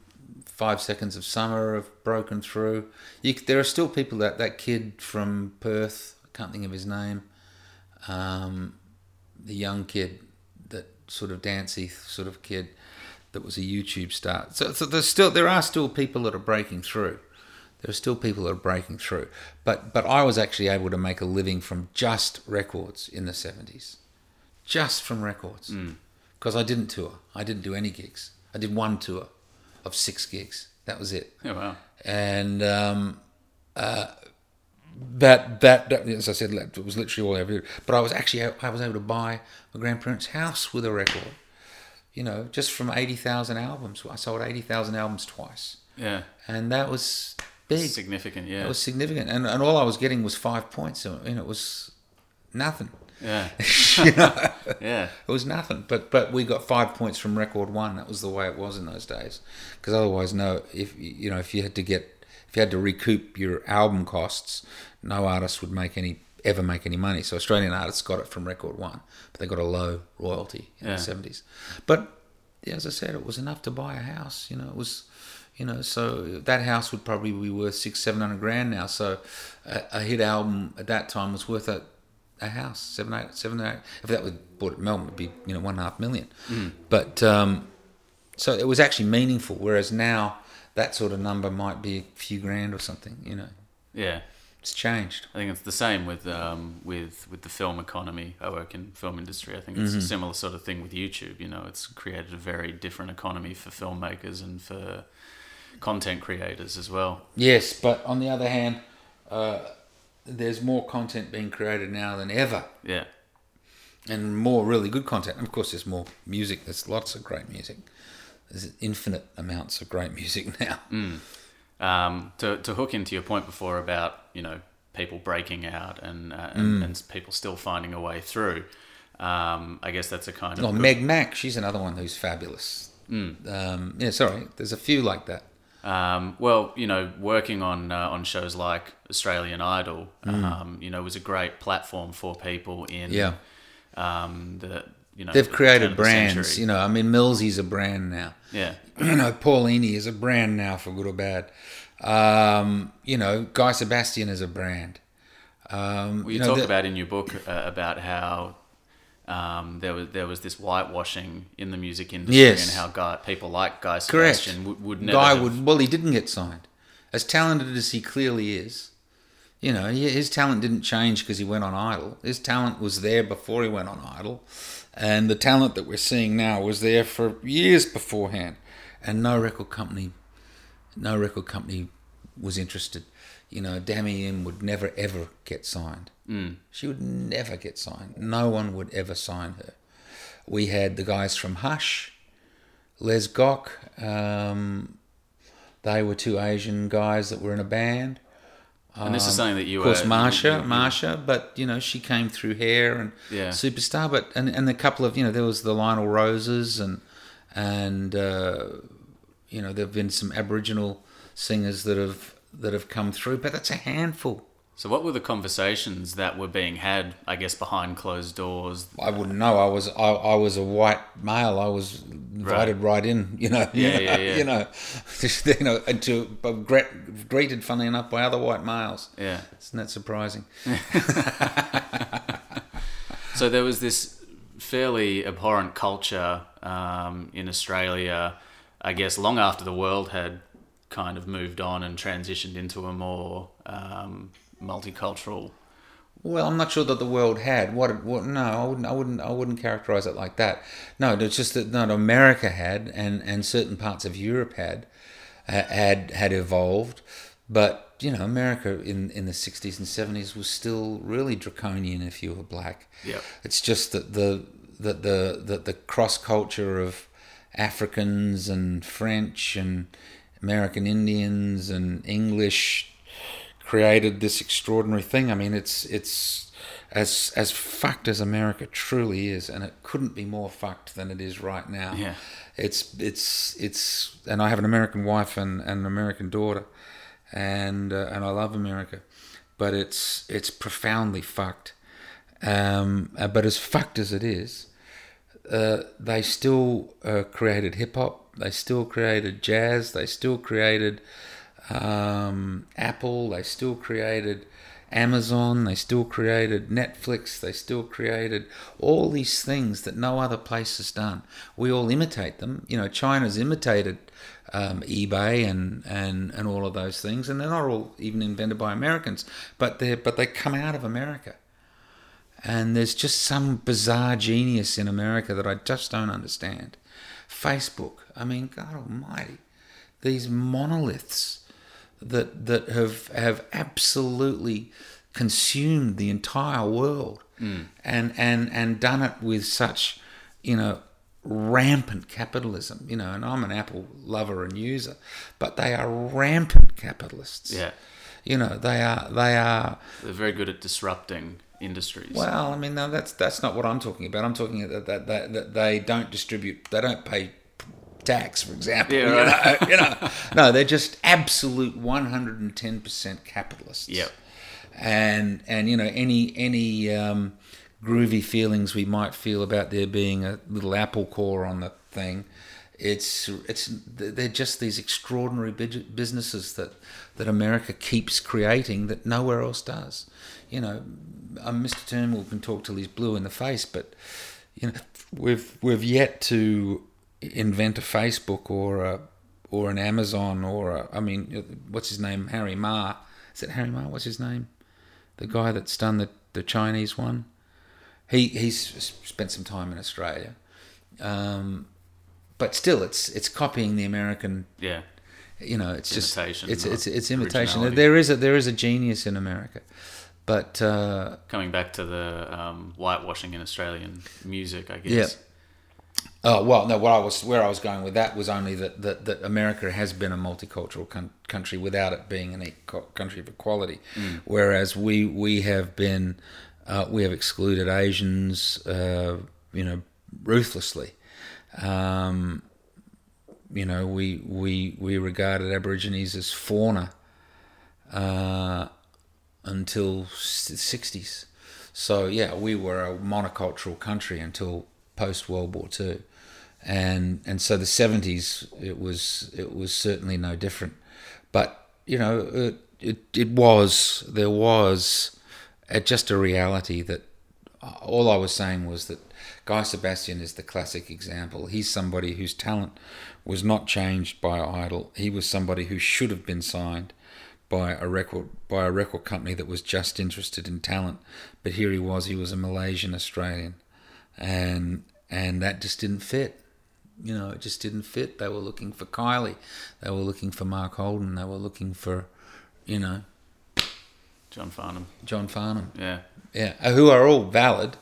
Five Seconds of Summer have broken through. You, there are still people that that kid from Perth. I can't think of his name. Um, the young kid, that sort of dancey sort of kid, that was a YouTube star. So, so there's still there are still people that are breaking through. There are still people that are breaking through. But but I was actually able to make a living from just records in the seventies, just from records, because I didn't tour. I didn't do any gigs. I did one tour of six gigs. That was it Oh, wow. and um, uh, that, that that as I said, it was literally all I ever did. But I was actually I was able to buy my grandparents' house with a record. You know, just from eighty thousand albums. I sold eighty thousand albums twice, Yeah. and that was big. Significant, yeah. It was significant, and and all I was getting was five points. And it was nothing. yeah. (laughs) you know, Yeah. it was nothing. But but we got five points from record one. That was the way it was in those days. Because otherwise, no. If you know, if you had to get, if you had to recoup your album costs, no artist would make any ever make any money. So Australian artists got it from record one, but they got a low royalty in Yeah. the seventies. But yeah, as I said, it was enough to buy a house. You know, it was. You know, so that house would probably be worth six, seven hundred grand now. So, a, a hit album at that time was worth a, a house, seven, eight, seven, eight. If that was bought at Melbourne, it'd be you know one and a half million. But um, so it was actually meaningful. Whereas now, that sort of number might be a few grand or something. You know, Yeah. It's changed. I think it's the same with um, with with the film economy. I work in film industry. I think it's a similar sort of thing with YouTube. You know, it's created a very different economy for filmmakers and for content creators as well. Yes, but on the other hand, uh, there's more content being created now than ever. Yeah. and more really good content. And of course, there's more music. There's lots of great music. There's infinite amounts of great (laughs) music now. Um, to to hook into your point before about you know people breaking out and uh, and, and people still finding a way through. Um, I guess that's a kind of Oh, good- Meg Mac, she's another one who's fabulous. Um, yeah, sorry, there's a few like that. Um, well, you know, working on uh, on shows like Australian Idol, um, you know, was a great platform for people in Mm. Yeah. um, the you know They've created the brands. century. You know, I mean, Millsy's a brand now. yeah, (clears throat) You know, Paulini is a brand now for good or bad. Um, you know, Guy Sebastian is a brand. Um, well, you, know, talk the- about in your book uh, about how um, there was there was this whitewashing in the music industry Yes. and how guy, people like Guy Correct. Sebastian would, would never Guy have- would well, he didn't get signed. As talented as he clearly is, you know, his talent didn't change because he went on Idol. His talent was there before he went on Idol, and the talent that we're seeing now was there for years beforehand, and no record company, no record company was interested. You know, Dami Im would never ever get signed. Mm. She would never get signed. No one would ever sign her. We had the guys from Hush, Les Gock. Um, they were two Asian guys that were in a band. And this is something that you Of course, were, Marcia, Marcia, but you know she came through hair and Yeah. superstar. But and and a couple of you know there was the Lionel Roses and and uh, you know there've been some Aboriginal singers that have that have come through, but that's a handful. So, what were the conversations that were being had? I guess behind closed doors. I wouldn't know. I was I, I was a white male. I was invited right, in. You know. (laughs) you know, yeah, yeah. You know, (laughs) just, you know, and to but gre- greeted, funnily enough, by other white males. Yeah. Isn't that surprising? (laughs) So there was this fairly abhorrent culture um, in Australia, I guess, long after the world had kind of moved on and transitioned into a more um, multicultural. Well, I'm not sure that the world had what. what no, I wouldn't. I wouldn't. I wouldn't characterize it like that. No, it's just that not America had, and and certain parts of Europe had, ha- had had evolved, but you know, America in in the '60s and '70s was still really draconian if you were black. Yep. It's just that the that the that the cross culture of Africans and French and American Indians and English created this extraordinary thing. I mean, it's it's as as fucked as America truly is, and it couldn't be more fucked than it is right now. Yeah. It's it's it's, and I have an American wife and, and an American daughter, and uh, and I love America, but it's it's profoundly fucked. Um, uh, but as fucked as it is, uh, they still uh, created hip hop. They still created jazz. They still created um, Apple. They still created Amazon. They still created Netflix. They still created all these things that no other place has done. We all imitate them. You know, China's imitated um, eBay and, and, and all of those things, and they're not all even invented by Americans, but they but they come out of America. And there's just some bizarre genius in America that I just don't understand. Facebook, I mean, God Almighty, these monoliths that that have have absolutely consumed the entire world, mm. and and and done it with such, you know, rampant capitalism. You know, and I'm an Apple lover and user, but they are rampant capitalists. Yeah. You know, they are they are They're very good at disrupting industries. well, I mean, no, that's that's not what I'm talking about. I'm talking that that, that, that they don't distribute, they don't pay tax, for example. Yeah, (laughs) you, know, (laughs) you know, no, they're just absolute 110 percent capitalists. Yep. And and you know any any um, groovy feelings we might feel about there being a little apple core on the thing. It's it's they're just these extraordinary businesses that that America keeps creating that nowhere else does. You know, um, Mr. Turnbull can talk till he's blue in the face, but you know we've we've yet to invent a Facebook or a or an Amazon or a, I mean what's his name? Harry Ma. Is it Harry Ma? What's his name? The guy that's done the the Chinese one? He he's spent some time in Australia. Um, but still it's it's copying the American yeah. you know it's just Imitation, it's it's it's imitation. there is a there is a genius in America. But uh, Coming back to the um, whitewashing in Australian music, I guess. Yeah. Oh well, no. What I was where I was going with that was only that that, that America has been a multicultural con- country without it being an eco- country of equality, whereas we we have been uh, we have excluded Asians, uh, you know, ruthlessly. Um, you know, we we we regarded Aborigines as fauna uh, until s- 60s. So yeah, we were a monocultural country until post World War Two, and and so the 70s it was it was certainly no different. But you know, it it, it was there was just a reality that uh, all I was saying was that Guy Sebastian is the classic example. He's somebody whose talent was not changed by Idol. He was somebody who should have been signed by a record by a record company that was just interested in talent. But here he was. He was a Malaysian Australian, and and that just didn't fit. You know, it just didn't fit. They were looking for Kylie. They were looking for Mark Holden. They were looking for, you know, John Farnham. John Farnham. Yeah. Yeah, uh, who are all valid,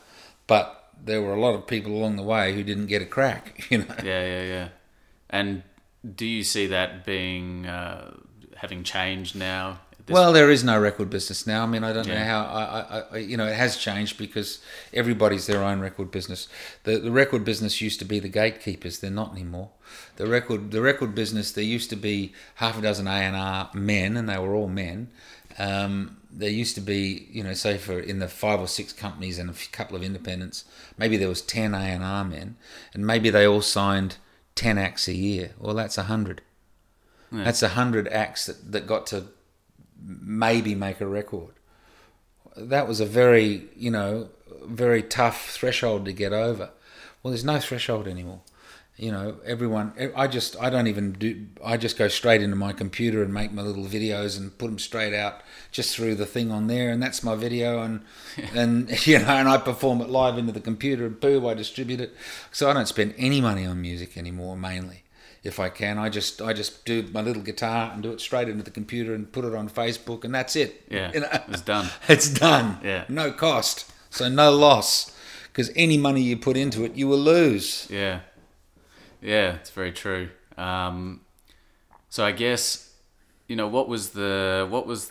but there were a lot of people along the way who didn't get a crack. (laughs) You know. Yeah, yeah, yeah. And do you see that being uh, having changed now? Well, there is no record business now. I mean, I don't know how. I, I, you know, it has changed because everybody's their own record business. The the record business used to be the gatekeepers. They're not anymore. The record the record business. There used to be half a dozen A and R men, and they were all men. Um, there used to be, you know, say for in the five or six companies and a couple of independents, maybe there was ten A and R men, and maybe they all signed ten acts a year. Well, that's a hundred. That's a hundred acts that, that got to maybe make a record. That was a very, you know, very tough threshold to get over. Well, there's no threshold anymore. You know, everyone. I just, I don't even do. I just go straight into my computer and make my little videos and put them straight out just through the thing on there, and that's my video. And and (laughs) you know, and I perform it live into the computer, and boom, I distribute it. So I don't spend any money on music anymore, mainly. If I can. I just I just do my little guitar and do it straight into the computer and put it on Facebook, and that's it. Yeah, (laughs) You know? it's done. (laughs) It's done. Yeah. No cost, so no loss. Because any money you put into it, you will lose. Yeah, yeah, it's very true. Um, so I guess you know what was the what was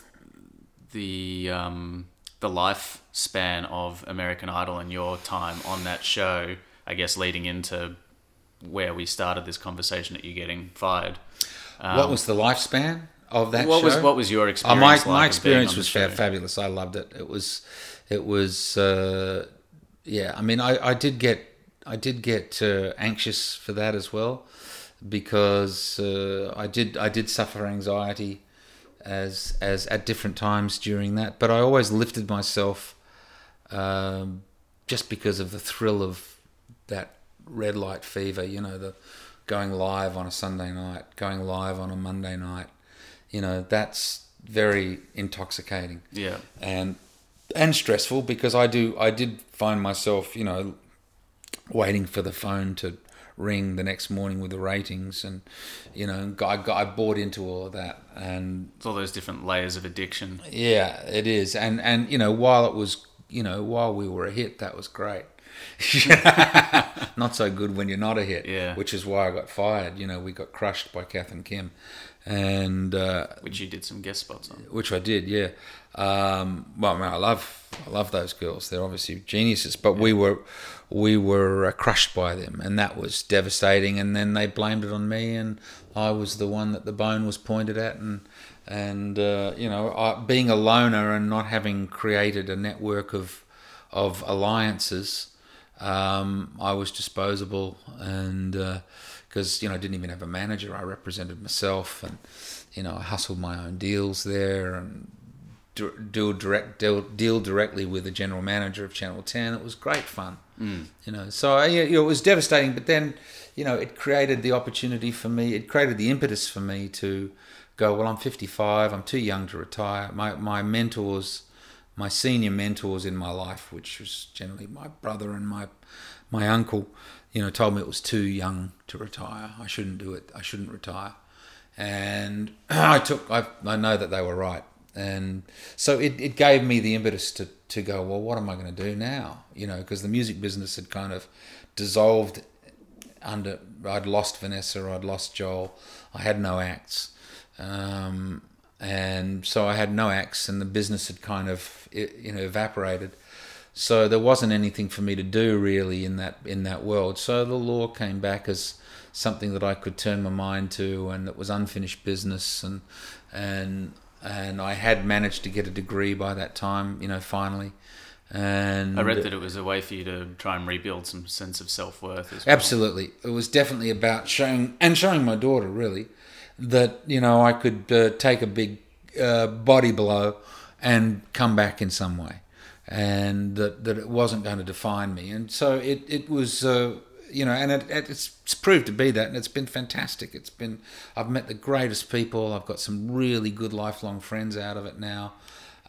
the um, the lifespan of American Idol and your time on that show? I guess leading into where we started this conversation that you're getting fired. what was the lifespan of that Um, What show? was what was your experience? Oh, my like my experience was fa- fabulous. I loved it. It was, it was, uh, yeah. I mean, I, I did get I did get uh, anxious for that as well because uh, I did I did suffer anxiety as as at different times during that. But I always lifted myself um, just because of the thrill of that red light fever. You know, the going live on a Sunday night, going live on a Monday night. You know, that's very intoxicating Yeah, and and stressful because I do I did find myself you know waiting for the phone to ring the next morning with the ratings and you know I, got, I bought into all of that and it's all those different layers of addiction. yeah it is and and you know while it was you know while we were a hit that was great (laughs) not so good when you're not a hit Yeah. which is why I got fired you know we got crushed by Kath and Kim and uh, Which you did some guest spots on. which I did, yeah. Um, well, I, mean, I love, I love those girls. They're obviously geniuses, but we were, we were uh, crushed by them, and that was devastating. And then they blamed it on me, and I was the one that the bone was pointed at, and and uh, you know, I, being a loner and not having created a network of of alliances, um, I was disposable, and uh, because you know I didn't even have a manager, I represented myself, and you know I hustled my own deals there, and deal direct deal, deal directly with the general manager of Channel Ten. It was great fun, mm. you know. So I, you know, it was devastating, but then you know it created the opportunity for me. It created the impetus for me to go. Well, I'm 55. I'm too young to retire. My my mentors my senior mentors in my life, which was generally my brother and my my uncle, you know, told me it was too young to retire. I shouldn't do it. I shouldn't retire. And (clears throat) I took. I I know that they were right. And so it, it gave me the impetus to, to go, well, what am I going to do now? You know, because the music business had kind of dissolved under, I'd lost Vanessa, I'd lost Joel, I had no acts. Um, and so I had no axe, and the business had kind of you know evaporated. So there wasn't anything for me to do really in that in that world. So the law came back as something that I could turn my mind to, and it was unfinished business, and and and I had managed to get a degree by that time, you know, finally. And I read that it was a way for you to try and rebuild some sense of self worth well. Absolutely, it was definitely about showing and showing my daughter really that you know I could uh, take a big uh, body blow and come back in some way, and that that it wasn't going to define me. And so it it was. Uh, you know, and it, it's, proved to be that, and it's been fantastic. It's been, I've met the greatest people. I've got some really good lifelong friends out of it now.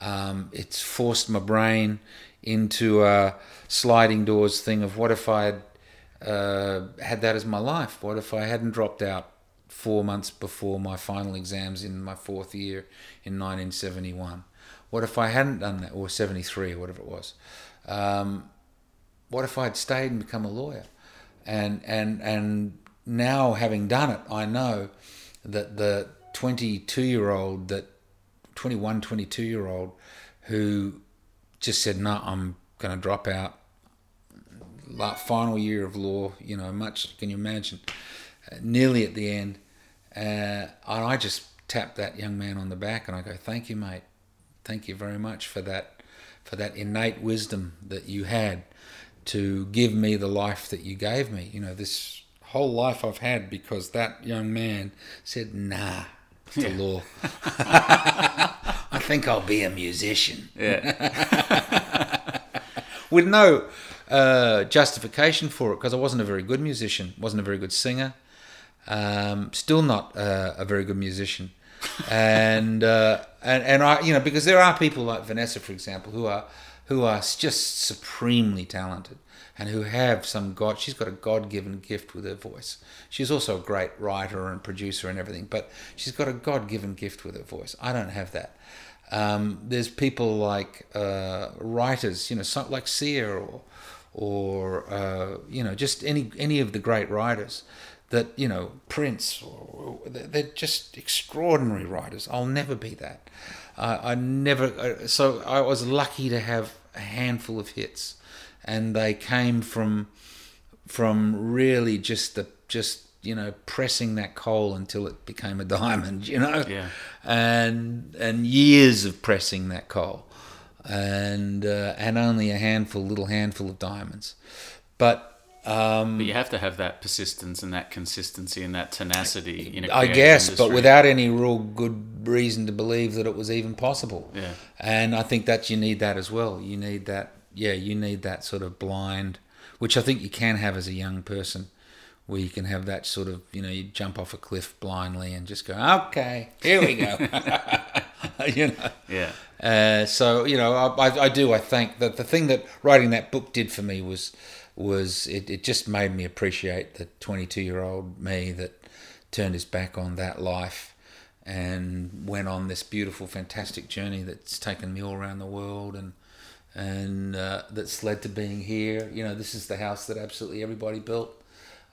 Um, it's forced my brain into a sliding doors thing of what if I had uh, had that as my life? What if I hadn't dropped out four months before my final exams in my fourth year in 1971? What if I hadn't done that, or 73, or whatever it was? Um, what if I'd stayed and become a lawyer? And and and now having done it, I know that the 22 year old, that 21, 22 year old, who just said, "No, I'm going to drop out." La- Final year of law, you know, much can you imagine? Nearly at the end, uh, and I just tap that young man on the back and I go, "Thank you, mate. Thank you very much for that, for that innate wisdom that you had to give me the life that you gave me. You know, this whole life I've had because that young man said, nah to law. (laughs) I think I'll be a musician. Yeah. (laughs) With no uh, justification for it because I wasn't a very good musician, wasn't a very good singer, um, still not uh, a very good musician. and uh, and and I you know because there are people like Vanessa for example who are who are just supremely talented and who have some God. She's got a God given gift with her voice. She's also a great writer and producer and everything, but she's got a God given gift with her voice. I don't have that. Um, there's people like uh, writers, you know, like Sia or, or uh, you know, just any any of the great writers that you know, Prince. They're just extraordinary writers. I'll never be that. I never. So I was lucky to have a handful of hits, and they came from from really just the just you know pressing that coal until it became a (laughs) diamond. You know, yeah. and and years of pressing that coal, and uh, and only a handful, little handful of diamonds, but. Um, but you have to have that persistence and that consistency and that tenacity in a I guess, industry. but without any real good reason to believe that it was even possible. Yeah. And I think that you need that as well. You need that, yeah, you need that sort of blind, which I think you can have as a young person, where you can have that sort of, you know, you jump off a cliff blindly and just go, okay, here we go. (laughs) (laughs) you know. Yeah. Uh, so you know, I, I do. I think that the thing that writing that book did for me was was it, it just made me appreciate the 22 year old me that turned his back on that life and went on this beautiful, fantastic journey that's taken me all around the world and and uh, that's led to being here. You know, this is the house that absolutely everybody built.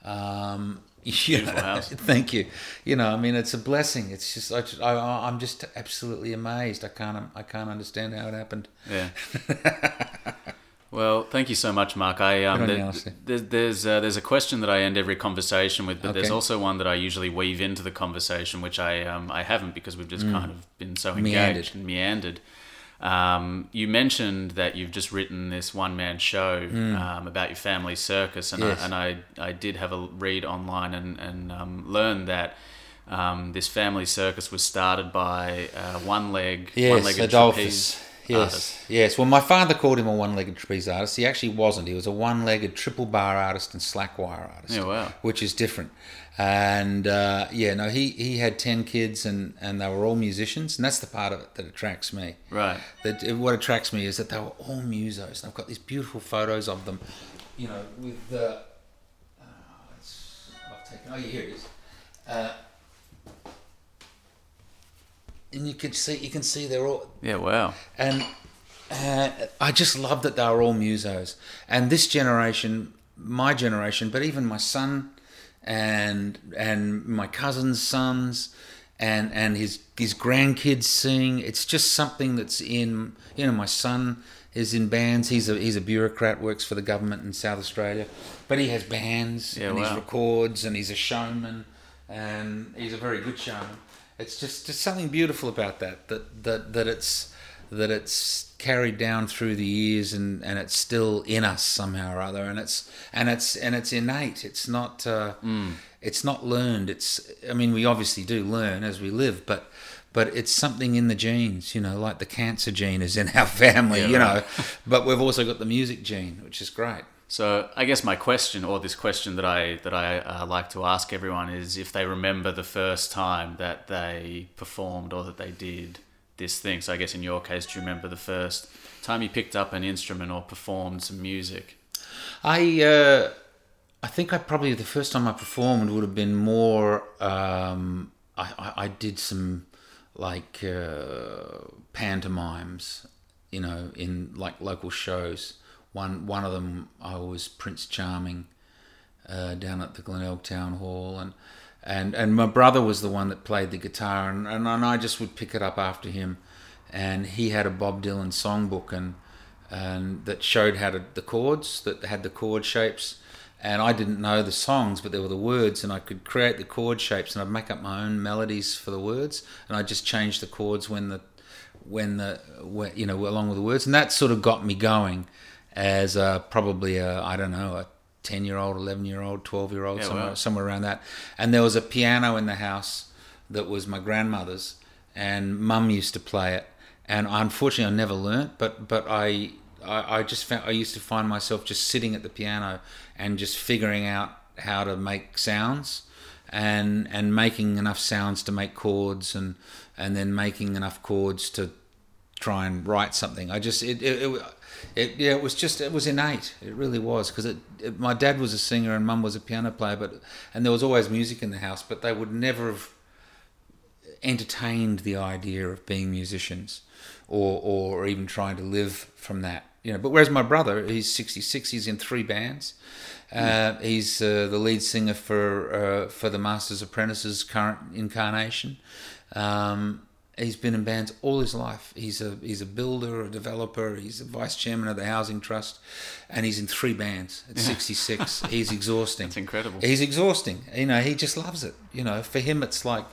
Um, (laughs) you know, house. (laughs) thank you. You know, I mean, it's a blessing. It's just, I, just I, I'm just absolutely amazed. I can't, I can't understand how it happened. Yeah. (laughs) well, thank you so much, Mark. I um, Good on you, there- there's there's uh, there's a question that I end every conversation with, but there's also one that I usually weave into the conversation, which I um, I haven't because we've just kind of been so engaged Mm. Meandered. and meandered. Um, you mentioned that you've just written this one man show um, about your family circus, and Mm. Yes. I, and I I did have a read online and and um, learned that. Um, this family circus was started by uh, one leg, Yes, one-legged Adolphus. trapeze Yes, artist. yes. Well, my father called him a one-legged trapeze artist. He actually wasn't. He was a one-legged triple bar artist and slack wire artist. Yeah, wow. Which is different. And uh, yeah, no, he he had ten kids, and and they were all musicians, and that's the part of it that attracts me. Right. That what attracts me is that they were all musos, and I've got these beautiful photos of them. You know, with the. Uh, it's, I've taken. Oh, yeah, here it is. Uh, and you can see, you can see they're all Yeah, wow. and uh, I just love that they're all musos. And this generation, my generation, but even my son and and my cousin's sons and and his his grandkids sing. It's just something that's in you know my son is in bands. He's a he's a bureaucrat, works for the government in South Australia, but he has bands Yeah, and he records and he's a showman and he's a very good showman. It's just just something beautiful about that that that that it's that it's carried down through the years and, and it's still in us somehow or other. And it's and it's and it's innate. It's not uh, it's not learned. It's I mean we obviously do learn as we live but but it's something in the genes you know like the cancer gene is in our (laughs) family Yeah, you right. know. But we've also got the music gene which is great So I guess my question, or this question that I that I uh, like to ask everyone, is if they remember the first time that they performed or that they did this thing. So I guess in your case, do you remember the first time you picked up an instrument or performed some music? I uh, I think I probably the first time I performed would have been more. Um, I, I I did some like uh, pantomimes, you know, in like local shows. One one of them I was Prince Charming uh, down at the Glenelg Town Hall, and and and my brother was the one that played the guitar, and, and, and I just would pick it up after him, and he had a Bob Dylan songbook, and and that showed how to the chords that had the chord shapes, and I didn't know the songs, but there were the words, and I could create the chord shapes, and I'd make up my own melodies for the words, and I just change the chords when the when the when, you know along with the words, and that sort of got me going as a, probably a I don't know a ten year old, eleven year old, twelve year old, Yeah, somewhere wow. somewhere around that. And there was a piano in the house that was my grandmother's, and Mum used to play it. And unfortunately, I never learnt, but but I. I I just found I used to find myself just sitting at the piano and just figuring out how to make sounds and and making enough sounds to make chords and and then making enough chords to try and write something. I just it it, it, it yeah it was just it was innate. It really was because it, it my dad was a singer and mum was a piano player, but and there was always music in the house, but they would never have entertained the idea of being musicians or or even trying to live from that. You know, but whereas my brother, he's 66, he's in three bands. Uh, he's uh, the lead singer for uh, for the Masters Apprentices current incarnation. Um, he's been in bands all his life. He's a he's a builder, a developer. He's a vice chairman of the housing trust, and he's in three bands at 66. he's exhausting. (laughs) It's incredible. He's exhausting. You know, he just loves it. You know, for him, it's like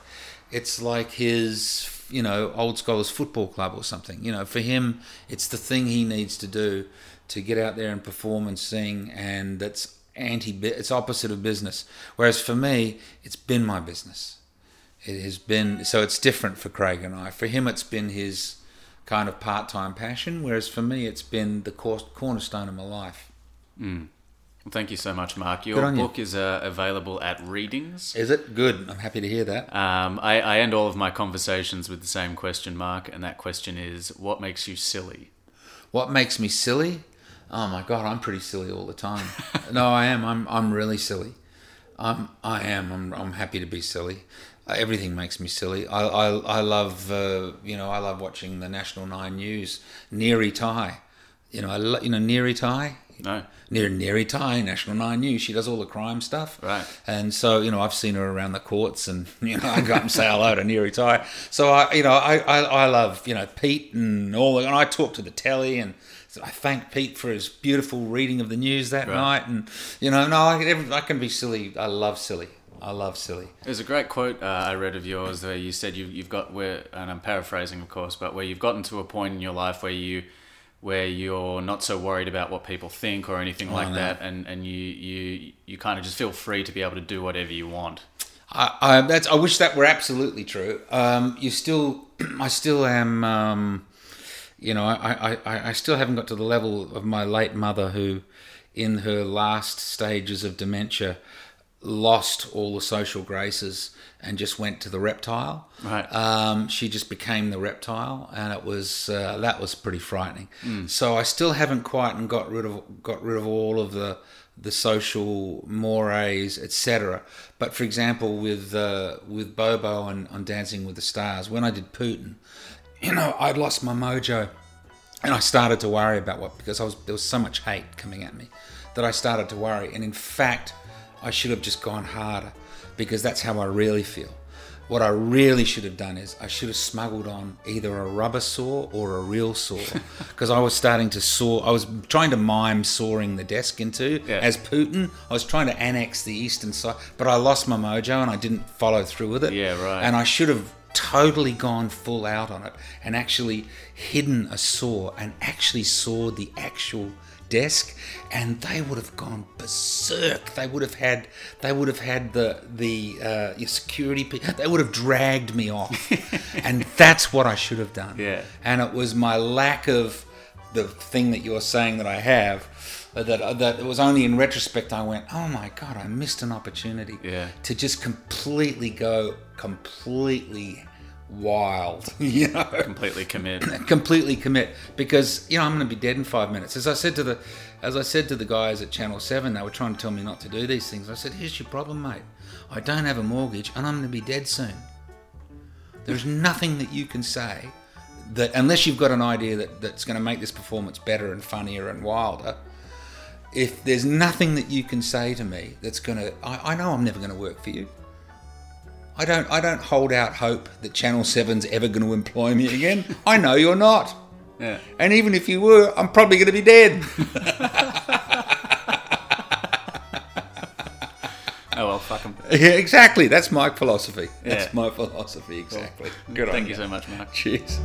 it's like his you know old scholars football club or something. You know, for him, it's the thing he needs to do to get out there and perform and sing, and that's anti. It's opposite of business. Whereas for me, it's been my business. It has been so. It's different for Craig and I. For him, it's been his kind of part-time passion, whereas for me, it's been the cor- cornerstone of my life. Well, thank you so much, Mark. Your on you. book is uh, available at Readings. Is it good? I'm happy to hear that. Um, I, I end all of my conversations with the same question, Mark, and that question is, what makes you silly? What makes me silly? Oh my god, I'm pretty silly all the time. (laughs) no, I am. I'm I'm really silly. I'm I am. I'm I'm happy to be silly. Uh, everything makes me silly. I I, I love uh, you know I love watching the National Nine News. Neary Ty, you know I lo- you know Neary Ty. No. Near Neary Ty, National Nine News. She does all the crime stuff. Right. And so, you know, I've seen her around the courts and, (laughs) you know, I go up and say hello to Neary Ty. So, I, you know, I, I, I love, you know, Pete and all, and I talk to the telly and I thank Pete for his beautiful reading of the news that Right. night. And, you know, no, I, can- I can be silly. I love silly. I love silly. There's a great quote uh, I read of yours where you said you, you've got where, and I'm paraphrasing, of course, but where you've gotten to a point in your life where you, where you're not so worried about what people think or anything like no. that, and, and you, you, you kind of just feel free to be able to do whatever you want. I, I that's I wish that were absolutely true. Um, you still, (clears throat) I still am. Um, you know, I, I, I still haven't got to the level of my late mother, who, in her last stages of dementia, lost all the social graces and just went to the reptile. Right. Um, she just became the reptile, and it was uh, that was pretty frightening. So I still haven't quite and got rid of got rid of all of the the social mores, etc. But for example, with uh, with Bobo and on Dancing with the Stars, when I did Putin, you know, I'd lost my mojo, and I started to worry about what because I was there was so much hate coming at me that I started to worry. And in fact, I should have just gone harder because that's how I really feel. What I really should have done is I should have smuggled on either a rubber saw or a real saw (laughs) because I was starting to saw. I was trying to mime sawing the desk into Yeah. as Putin. I was trying to annex the eastern side, but I lost my mojo and I didn't follow through with it. Yeah, right. And I should have totally gone full out on it and actually hidden a saw and actually sawed the actual desk and they would have gone berserk they would have had they would have had the the uh, your security they would have dragged me off (laughs) and that's what I should have done Yeah. and it was my lack of the thing that you're saying that I have uh, that that it was only in retrospect I went oh my god I missed an opportunity Yeah. to just completely go completely wild (laughs) you know Completely commit. (clears throat) completely commit because you know I'm going to be dead in five minutes. As I said to the, as I said to the guys at Channel Seven, they were trying to tell me not to do these things. I said, "Here's your problem, mate. I don't have a mortgage, and I'm going to be dead soon. There's nothing that you can say that unless you've got an idea that that's going to make this performance better and funnier and wilder." If there's nothing that you can say to me that's going to, I, I know I'm never going to work for you. I don't I don't hold out hope that Channel 7's ever going to employ me again. I know you're not. Yeah. And even if you were, I'm probably going to be dead. (laughs) (laughs) Oh well, fuck 'em. yeah, exactly. That's my philosophy. That's Yeah. my philosophy, exactly. Good Thank on you so much, Mark. Cheers.